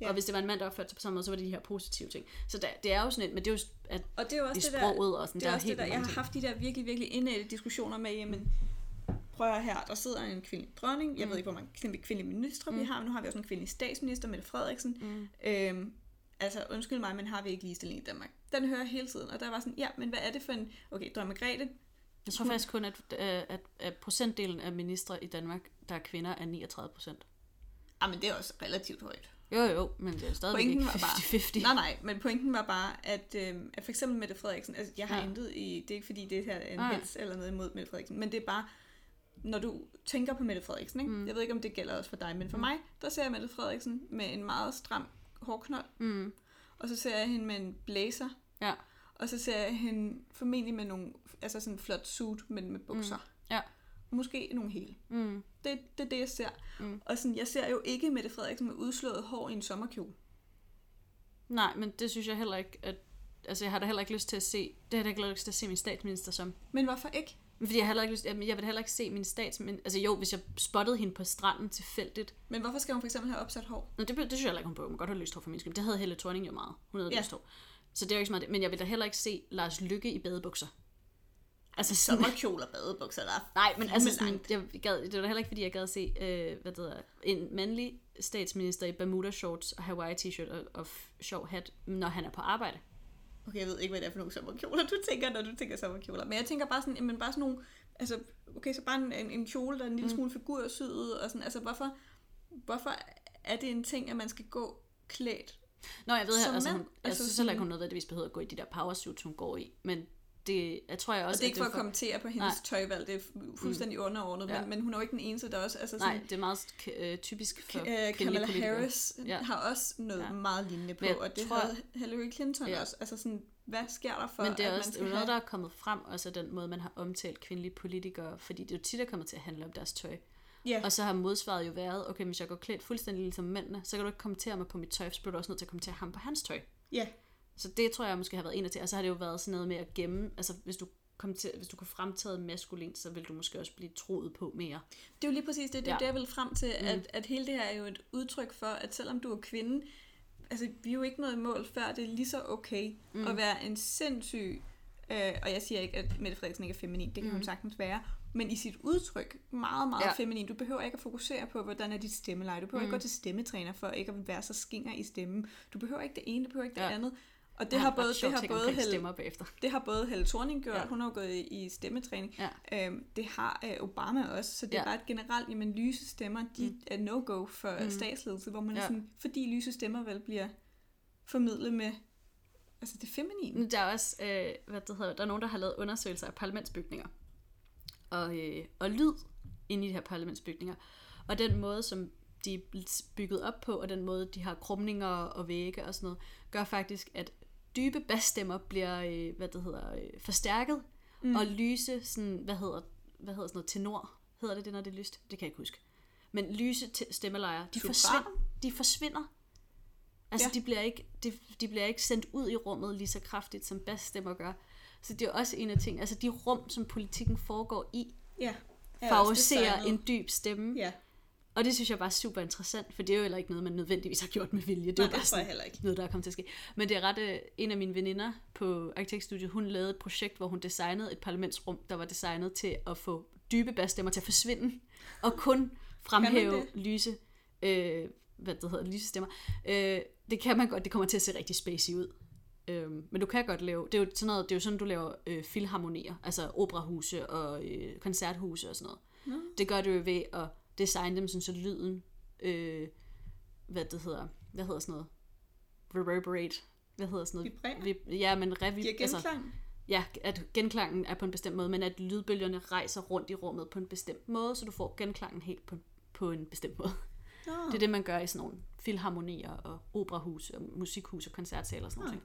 Ja. Og hvis det var en mand, der opførte sig på samme måde, så var det de her positive ting. Så der, det er jo sådan et, men det er jo, at Og det er jo også i det der, sproget og sådan, det er der er også helt det der, jeg har haft de der virkelig, virkelig indætte diskussioner med, jamen, prøv her, der sidder en kvindelig dronning, jeg Mm. ved ikke, hvor mange kvindelige, kvindelige ministre mm. vi har, men nu har vi også en kvindelig statsminister, Mette Frederiksen. Mm. Øhm, altså, undskyld mig, men har vi ikke ligestilling i Danmark? Den hører jeg hele tiden, og der var sådan, ja, men hvad er det for en, okay, dronning Margrethe, Jeg tror faktisk kun, at, at, at, at procentdelen af ministre i Danmark, der er kvinder, er 39 procent. ah, men det er også relativt højt. Jo, jo, men det er stadigvæk Pointen ikke var bare- 50-50. Nej, nej, men pointen var bare, at, øh, at for eksempel Mette Frederiksen, altså jeg har ja. Ja. intet i, det er ikke fordi det her er en Nej. hets eller noget imod Mette Frederiksen, men det er bare, når du tænker på Mette Frederiksen, ikke? Mm. jeg ved ikke om det gælder også for dig, men for mm. mig, der ser jeg Mette Frederiksen med en meget stram hårknold, Mm. og så ser jeg hende med en blazer, Ja. og så ser jeg hende formentlig med nogle, altså sådan en flot suit, men med bukser. Mm. Ja. Måske nogle hele. Mm. Det, det er det, jeg ser. Mm. Og sådan, jeg ser jo ikke Mette Frederiksen med udslået hår i en sommerkjole. Nej, men det synes jeg heller ikke, at... Altså, jeg har da heller ikke lyst til at se... Det har jeg da ikke lyst til at se min statsminister som. Men hvorfor ikke? Fordi jeg heller ikke lyst... Jamen, jeg vil heller ikke se min statsminister... Altså jo, hvis jeg spottede hende på stranden tilfældigt. Men hvorfor skal hun for eksempel have opsat hår? Nå, det, det synes jeg heller ikke, hun bør. Hun må godt have lyst hår for min skyld. Det havde Helle Thorning jo meget. Hun havde ja. lyst hår. Så det er jo ikke så meget det. Men jeg vil da heller ikke se Lars Lykke i badebukser. Altså. Sommerkjole og badebukser, der er Nej, men altså sådan, langt. jeg gad, det var da heller ikke, fordi jeg gad at se, øh, hvad det hedder, en mandlig statsminister i Bermuda shorts og Hawaii t-shirt og, og sjov hat, når han er på arbejde. Okay, jeg ved ikke, hvad det er for nogle sommerkjoler, du tænker, når du tænker sommerkjoler. Men jeg tænker bare sådan, jamen bare sådan nogle, altså, okay, så bare en, en, en kjole, der er en lille smule figursyet, og sådan, altså hvorfor, hvorfor er det en ting, at man skal gå klædt? Nå, jeg ved, Som altså, mand? hun, jeg Altså synes heller ikke, hun nødvendigvis behøver at gå i de der powersuits, hun går i, men det, jeg tror jeg Og også, det er ikke for at kommentere på hendes Nej. tøjvalg, det er fu- fuldstændig underordnet, Ja. men, men hun er jo ikke den eneste, der også, altså Nej, sådan, det er meget øh, typisk for øh, Kamala. Harris Ja. har også noget Ja. meget lignende på, og det tror- havde Hillary Clinton Ja. også. Altså sådan, hvad sker der for, Men det er at også noget, have... der er kommet frem, også den måde, man har omtalt kvindelige politikere, fordi det er jo tit, der kommer til at handle om deres tøj. Ja. Og så har modsvaret jo været, okay, hvis jeg går klædt fuldstændig ligesom mændene, så kan du ikke kommentere mig på mit tøj, så bliver du også nødt til at kommentere ham på hans tøj. Ja, Så det tror jeg måske har været en af til. Og så har det jo været sådan noget med at gemme, altså hvis du kom til, hvis du kunne fremtræde maskulint, så vil du måske også blive troet på mere. Det er jo lige præcis det, det, er Ja. det jeg vil frem til, mm. at, at hele det her er jo et udtryk for, at selvom du er kvinde, altså vi er jo ikke noget mål før, det er lige så okay mm. at være en sindssyg, øh, og jeg siger ikke, at Mette Frederiksen ikke er feminin, det kan mm. hun sagtens være, men i sit udtryk meget, meget. Ja. feminin. Du behøver ikke at fokusere på, hvordan er dit stemmeleje. Du behøver mm. ikke gå til stemmetræner for ikke at være så skinger i stemmen. Du behøver ikke det ene, du behøver ikke det Ja. andet. Og det har, både, det har både Helle, stemmer bagefter. det har både Helle Thorning gjort, ja. Hun har jo gået i, stemmetræning. Ja. Øhm, det har øh, Obama også, så det er Ja. bare et generelt, jamen lyse stemmer, de mm. er no-go for mm. statsledelse, hvor man ja. Sådan, fordi lyse stemmer vel bliver formidlet med, altså det feminine. Der er også, øh, hvad det hedder, der er nogen, der har lavet undersøgelser af parlamentsbygninger. Og, øh, og lyd inde i de her parlamentsbygninger. Og den måde, som de er bygget op på, og den måde, de har krumninger og vægge og sådan noget, gør faktisk, at dybe basstemmer bliver, øh, hvad det hedder, øh, forstærket, mm. og lyse, sådan, hvad hedder, hvad hedder sådan noget, tenor, hedder det det, når det er lyst? Det kan jeg ikke huske. Men lyse te- stemmelejer, de forsvinder. De forsvinder. Altså, Ja. de, bliver ikke, de, de bliver ikke sendt ud i rummet lige så kraftigt, som basstemmer gør. Så det er også en af ting, altså de rum, som politikken foregår i, Ja. er favoriserer en dyb stemme. Ja, Og det synes jeg bare er super interessant, for det er jo heller ikke noget, man nødvendigvis har gjort med vilje. Det Nej, er det bare sådan heller ikke. noget, der er kommet til at ske. Men det er ret, øh, en af mine veninder på arkitektstudiet, hun lavede et projekt, hvor hun designede et parlamentsrum, der var designet til at få dybe basstemmer til at forsvinde, og kun fremhæve lyse, øh, hvad det hedder, lyse stemmer. Øh, det kan man godt, det kommer til at se rigtig spacey ud. Øhm, men du kan godt lave, det er jo sådan, noget, det er jo sådan du laver øh, filharmonier, altså operahuse og øh, koncerthuse og sådan noget. Nå. Det gør du jo ved at designe dem sådan, så lyden, øh, hvad det hedder, hvad hedder sådan noget, reverberate, hvad hedder sådan noget? Vibrerer? Vib- ja, men revi- Giver altså, genklang. ja, at genklangen er på en bestemt måde, men at lydbølgerne rejser rundt i rummet på en bestemt måde, så du får genklangen helt på, på en bestemt måde. Nå. Det er det, man gør i sådan nogle filharmonier og operahus og musikhus og koncertsaler og sådan noget.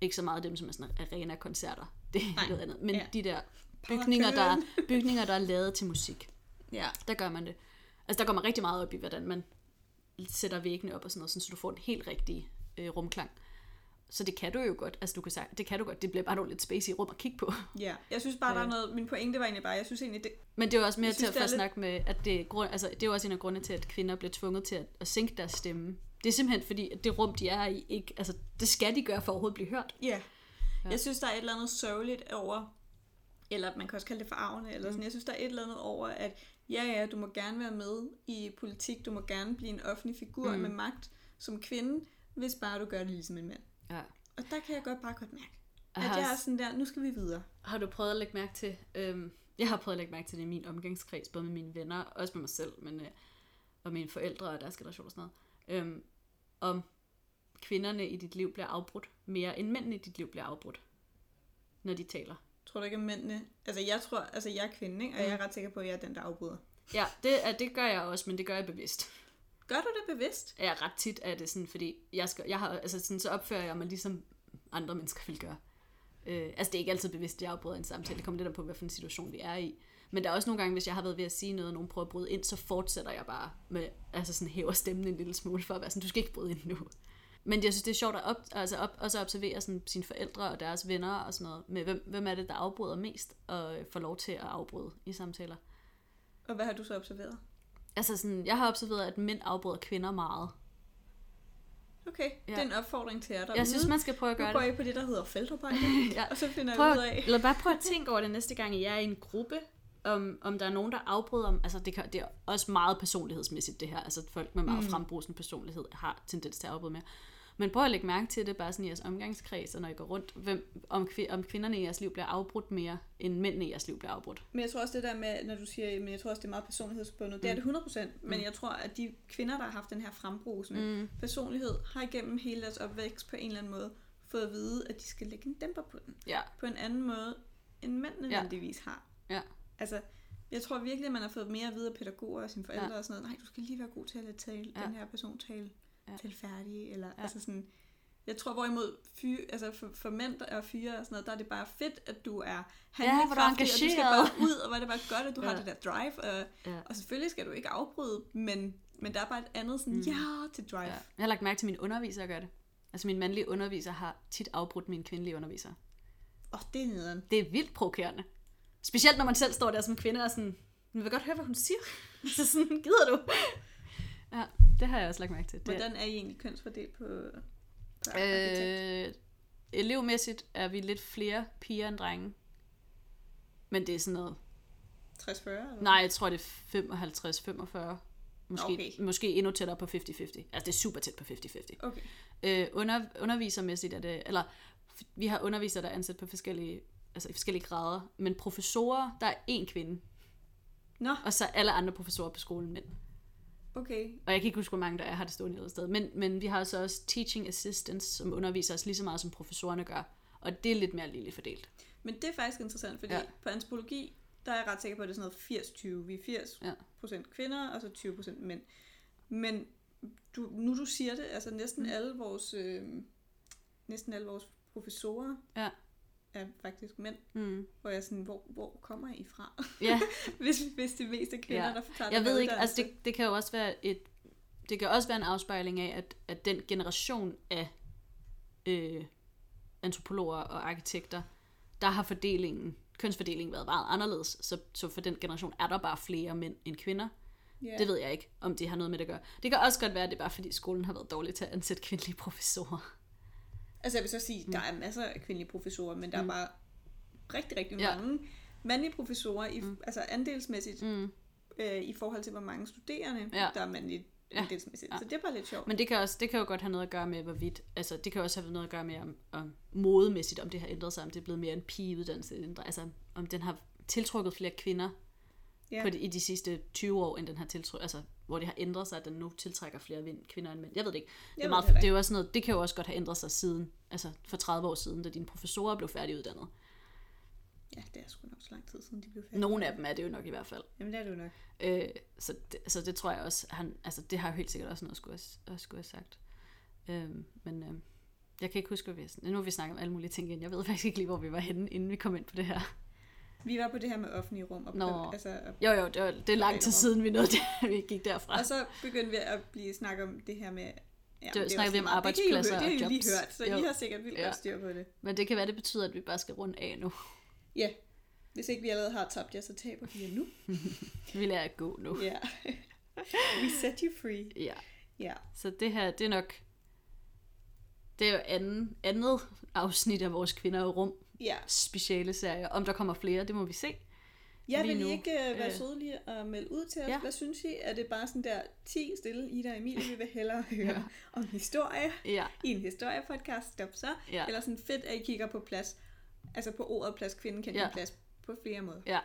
Ikke så meget dem, som er sådan arena-koncerter. Det er Nej. noget andet. Men Ja. de der bygninger der, er- bygninger, der er lavet til musik, Ja. der gør man det. Altså, der går man rigtig meget op i, hvordan man sætter væggene op og sådan noget, sådan, så du får en helt rigtig øh, rumklang. Så det kan du jo godt. Altså, du kan sige, det kan du godt. Det bliver bare nogle lidt spacey rum at kigge på. ja. Jeg synes bare, der er Øh. noget... Min pointe var egentlig bare, jeg synes egentlig, det... Men det er jo også mere til synes, at få lidt- snakke med, at det grund, altså, det er jo også en af grundene til, at kvinder bliver tvunget til at, at sænke deres stemme. Det er simpelthen fordi, at det rum, de er i, ikke, altså, det skal de gøre for at overhovedet blive hørt. Ja. Ja. Jeg synes, der er et eller andet sørgeligt over... Eller man kan også kalde det forarvende, eller sådan. Jeg synes, der er et eller andet over, at ja, ja, du må gerne være med i politik, du må gerne blive en offentlig figur mm. Med magt som kvinde, hvis bare du gør det ligesom en mand. Ja. Og der kan jeg godt bare godt mærke, at har, jeg er sådan der, nu skal vi videre. har du prøvet at lægge mærke til, øhm, jeg har prøvet at lægge mærke til det i min omgangskreds, både med mine venner, også med mig selv, men, øh, og mine forældre og deres generation og sådan noget, øhm, om kvinderne i dit liv bliver afbrudt mere end mændene i dit liv bliver afbrudt, når de taler. Tror du ikke, at mændene... Altså, jeg tror... Altså, jeg er kvinde, ikke? Og jeg er ret sikker på, at jeg er den, der afbryder. Ja, det, er- det gør jeg også, men det gør jeg bevidst. Gør du det bevidst? Ja, ret tit er det sådan, fordi jeg, skal, jeg har, altså sådan, så opfører jeg mig ligesom andre mennesker vil gøre. Øh, altså det er ikke altid bevidst, at jeg afbryder en samtale. Det kommer lidt an på, hvilken situation vi er i. Men der er også nogle gange, hvis jeg har været ved at sige noget, og nogen prøver at bryde ind, så fortsætter jeg bare med, altså sådan hæver stemmen en lille smule for at være sådan, du skal ikke bryde ind nu. Men jeg synes, det er sjovt at op, altså op, også at observere sådan, sine forældre og deres venner og sådan noget, med hvem, hvem er det, der afbryder mest, og får lov til at afbryde i samtaler. Og hvad har du så observeret? Altså sådan, jeg har observeret, at mænd afbryder kvinder meget. Okay, ja. Det er en opfordring til jer derude. Jeg synes, man skal prøve at Nu gøre går det. I på det, der hedder feltarbejde, Ja. og så finder Prøv, jeg ud af... eller bare prøv at tænke over det næste gang, I er i en gruppe, om, om der er nogen, der afbryder om, altså det, kan, det er også meget personlighedsmæssigt det her, altså folk med meget mm. frembrusende personlighed har tendens til at afbryde mere. Men prøv at lægge mærke til det bare sådan i jeres omgangskreds, og når I går rundt, hvem, om, om kvinderne i jeres liv bliver afbrudt mere, end mændene i jeres liv bliver afbrudt. Men jeg tror også det der med, når du siger, men jeg tror også, det er meget personlighedsbundet. Mm. Det er det 100%, men jeg tror, at de kvinder, der har haft den her frembrusende mm. personlighed, har igennem hele deres opvækst på en eller anden måde fået at vide, at de skal lægge en dæmper på den. Ja, På en anden måde, end mænd nødvendigvis har. ja, Altså, jeg tror virkelig, at man har fået mere at vide af pædagoger og sine forældre Ja. og sådan noget. Nej, du skal lige være god til at lade tale, Ja. den her person tale Ja. til færdig. Eller, Ja. altså sådan, jeg tror hvorimod fyre, altså for, for mænd og fyre og sådan noget, der er det bare fedt, at du er handlekraftig, og du skal bare ud, og hvor det bare godt, at du ja. har Ja. det der drive. Og, ja. og selvfølgelig skal du ikke afbryde, men, men der er bare et andet sådan, mm. ja til drive. ja. Ja. Jeg har lagt mærke til, at mine undervisere gør det. Altså min mandlige underviser har tit afbrudt mine kvindelige undervisere. Og det er nederen. Det er vildt provokerende. Specielt når man selv står der som kvinde og sådan, jeg vil godt høre, hvad hun siger. Så sådan, gider du? Ja, det har jeg også lagt mærke til. Det, Hvordan er I egentlig kønsfordelt på, på arkitekt? øh, elevmæssigt er vi lidt flere piger end drenge. Men det er sådan noget... 60-40? Eller? Nej, jeg tror, det er 55-45. Måske, Okay. måske endnu tættere på 50-50. Altså, det er super tæt på 50-50. Okay. Øh, under, undervisermæssigt er det, eller vi har undervisere, der er ansat på forskellige, altså i forskellige grader, men professorer, der er én kvinde, Nå, og så alle andre professorer på skolen mænd. Okay. Og jeg kan ikke huske, hvor mange der er, har det stående et sted. Men, men vi har så også teaching assistants, som underviser os lige så meget, som professorerne gør. Og det er lidt mere ligeligt fordelt. Men det er faktisk interessant, fordi Ja. på antropologi, der er jeg ret sikker på, at det er sådan noget 80-20. Vi er 80 Ja. procent kvinder, og så 20 procent mænd. Men du, nu du siger det, altså næsten mm. alle vores øh, næsten alle vores professorer Ja. Er faktisk mænd, Mm. hvor jeg er sådan, hvor, hvor kommer I fra? Ja, hvis, hvis det mest er kvinder, Ja. der tager jeg ved ikke, altså det, det kan jo også være et, det kan også være en afspejling af, at, at den generation af øh, antropologer og arkitekter, der har fordelingen, kønsfordelingen været meget anderledes. Så, så for den generation er der bare flere mænd end kvinder. Ja. Det ved jeg ikke, om det har noget med det at gøre. Det kan også godt være, at det er bare fordi skolen har været dårlig til at ansætte kvindelige professorer. Altså jeg vil så sige, der er masser af kvindelige professorer, men der er bare rigtig, rigtig Ja. mange mandlige professorer, i, altså andelsmæssigt, Mm. øh, i forhold til, hvor mange studerende, Ja. der er mandlige Ja. andelsmæssigt. Ja. Så det er bare lidt sjovt. Men det kan, også, det kan jo godt have noget at gøre med, hvorvidt, altså det kan også have noget at gøre med, om, om modemæssigt, om det har ændret sig, om det er blevet mere en pigeuddannelse, altså om den har tiltrukket flere kvinder Ja. på de, i de sidste 20 år, end den har tiltrukket, altså hvor det har ændret sig, at den nu tiltrækker flere vind- kvinder end mænd. Jeg ved det ikke. Det, er meget, det det, er jo også noget, det kan jo også godt have ændret sig siden, altså for 30 år siden, da dine professorer blev færdiguddannet. Ja, det er sgu nok så lang tid siden, de blev færdige. Nogle af dem er det jo nok i hvert fald. Jamen, det er det jo nok. Øh, så, det, så det tror jeg også, han, altså det har jo helt sikkert også noget at skulle have, at skulle have sagt. Øh, men øh, jeg kan ikke huske, hvad vi Nu har vi snakket om alle mulige ting igen. Jeg ved faktisk ikke lige, hvor vi var henne, inden vi kom ind på det her. Vi var på det her med offentlige rum. Og Nå. altså, og, Jo, jo, det, var, det er lang tid siden, vi nåede det, vi gik derfra. og så begyndte vi at blive snakket om det her med... Ja, Det er snakkede også vi om arbejdspladser det og høre, Det har I lige jobs. hørt, så Jo. I har sikkert vildt Ja. godt styr på det. Men det kan være, det betyder, at vi bare skal runde af nu. Ja, hvis ikke vi allerede har tabt jer, så taber vi jer nu. Vi lader at gå nu. Ja. We set you free. Ja. Ja. Så det her, det er nok... Det er jo anden, andet afsnit af vores Kvinder i Rum Ja. speciale serie. Om der kommer flere, det må vi se. Jeg Lige vil I ikke uh, være Øh. søde lige at melde ud til os. Ja. Hvad synes I? Er det bare sådan der 10 stille Ida og Emilie, vi vil hellere høre om historie Ja, i en historiepodcast? Stop så. ja, Eller sådan fedt, at I kigger på plads. Altså på ordet plads, kvinden kan Ja. ja. plads på flere måder. ja.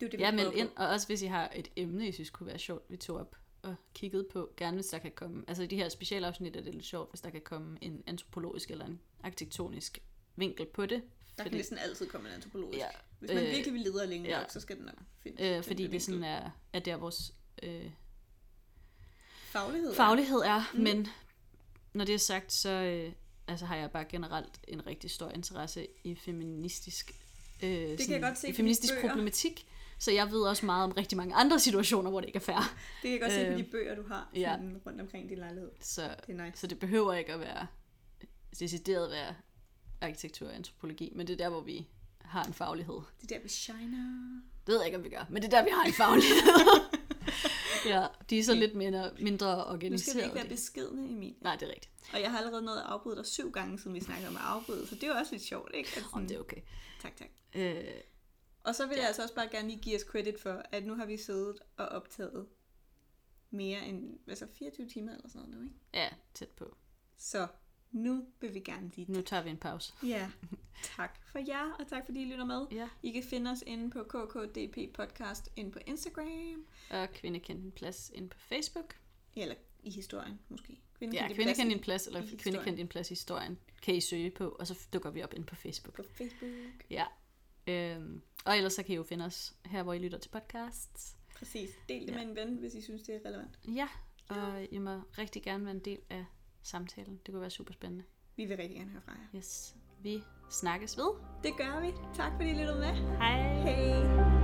Det er det, vi Ja, meld ind, og også hvis I har et emne, I synes kunne være sjovt, vi tog op og kiggede på. Gerne hvis der kan komme, altså i de her specialafsnit er det lidt sjovt, hvis der kan komme en antropologisk eller en arkitektonisk vinkel på det. Der kan næsten altid komme en antropologisk. Ja, Hvis man øh, virkelig vil lede længe ja. nok, så skal den nok finde. øh, fordi det sådan er, er der vores øh, Faglighed. er- faglighed er, Mm. mm. men når det er sagt, så øh, altså har jeg bare generelt en rigtig stor interesse i feministisk, øh, det kan jeg godt se feministisk problematik, så jeg ved også meget om rigtig mange andre situationer, hvor det ikke er fair. Det kan jeg godt se på Øh, de bøger, du har ja. sådan rundt omkring din lejlighed. Så, Det er nice. så det behøver ikke at være decideret være arkitektur og antropologi, men det er der, hvor vi har en faglighed. Det er der, vi shiner. Det ved jeg ikke, om vi gør, men det er der, vi har en faglighed. ja, de er så lidt mindre, mindre Nu skal vi organiseret. ikke være beskedne, Emil. Nej, det er rigtigt. Og jeg har allerede nået at afbryde dig syv gange, siden vi snakkede om at afbryde, så det er jo også lidt sjovt, ikke? At Om sådan, det er okay. Tak, tak. Øh, Og så vil Ja. jeg altså også bare gerne lige give os credit for, at nu har vi siddet og optaget mere end altså 24 timer eller sådan noget nu, ikke? ja, tæt på. Så nu vil vi gerne lige... Nu tager vi en pause. Ja, tak for jer, og tak fordi I lytter med. Ja. I kan finde os inde på KKDP Podcast inde på Instagram, Og kvinde kendte en plads inde på Facebook. eller i historien måske. Kvinde Ja, kvinde kendte en plads, eller kvinde kendte en plads i historien, kan I søge på, og så dukker vi op inde på Facebook. på Facebook. Ja. Øhm, og ellers så kan I jo finde os her, hvor I lytter til podcasts. Præcis. Del det Ja. med en ven, hvis I synes, det er relevant. Ja, og I må rigtig gerne være en del af samtalen. Det kunne være super spændende. Vi vil rigtig gerne høre fra jer. Yes. Vi snakkes ved. Det gør vi. Tak fordi I lyttede med. Hej. Hej.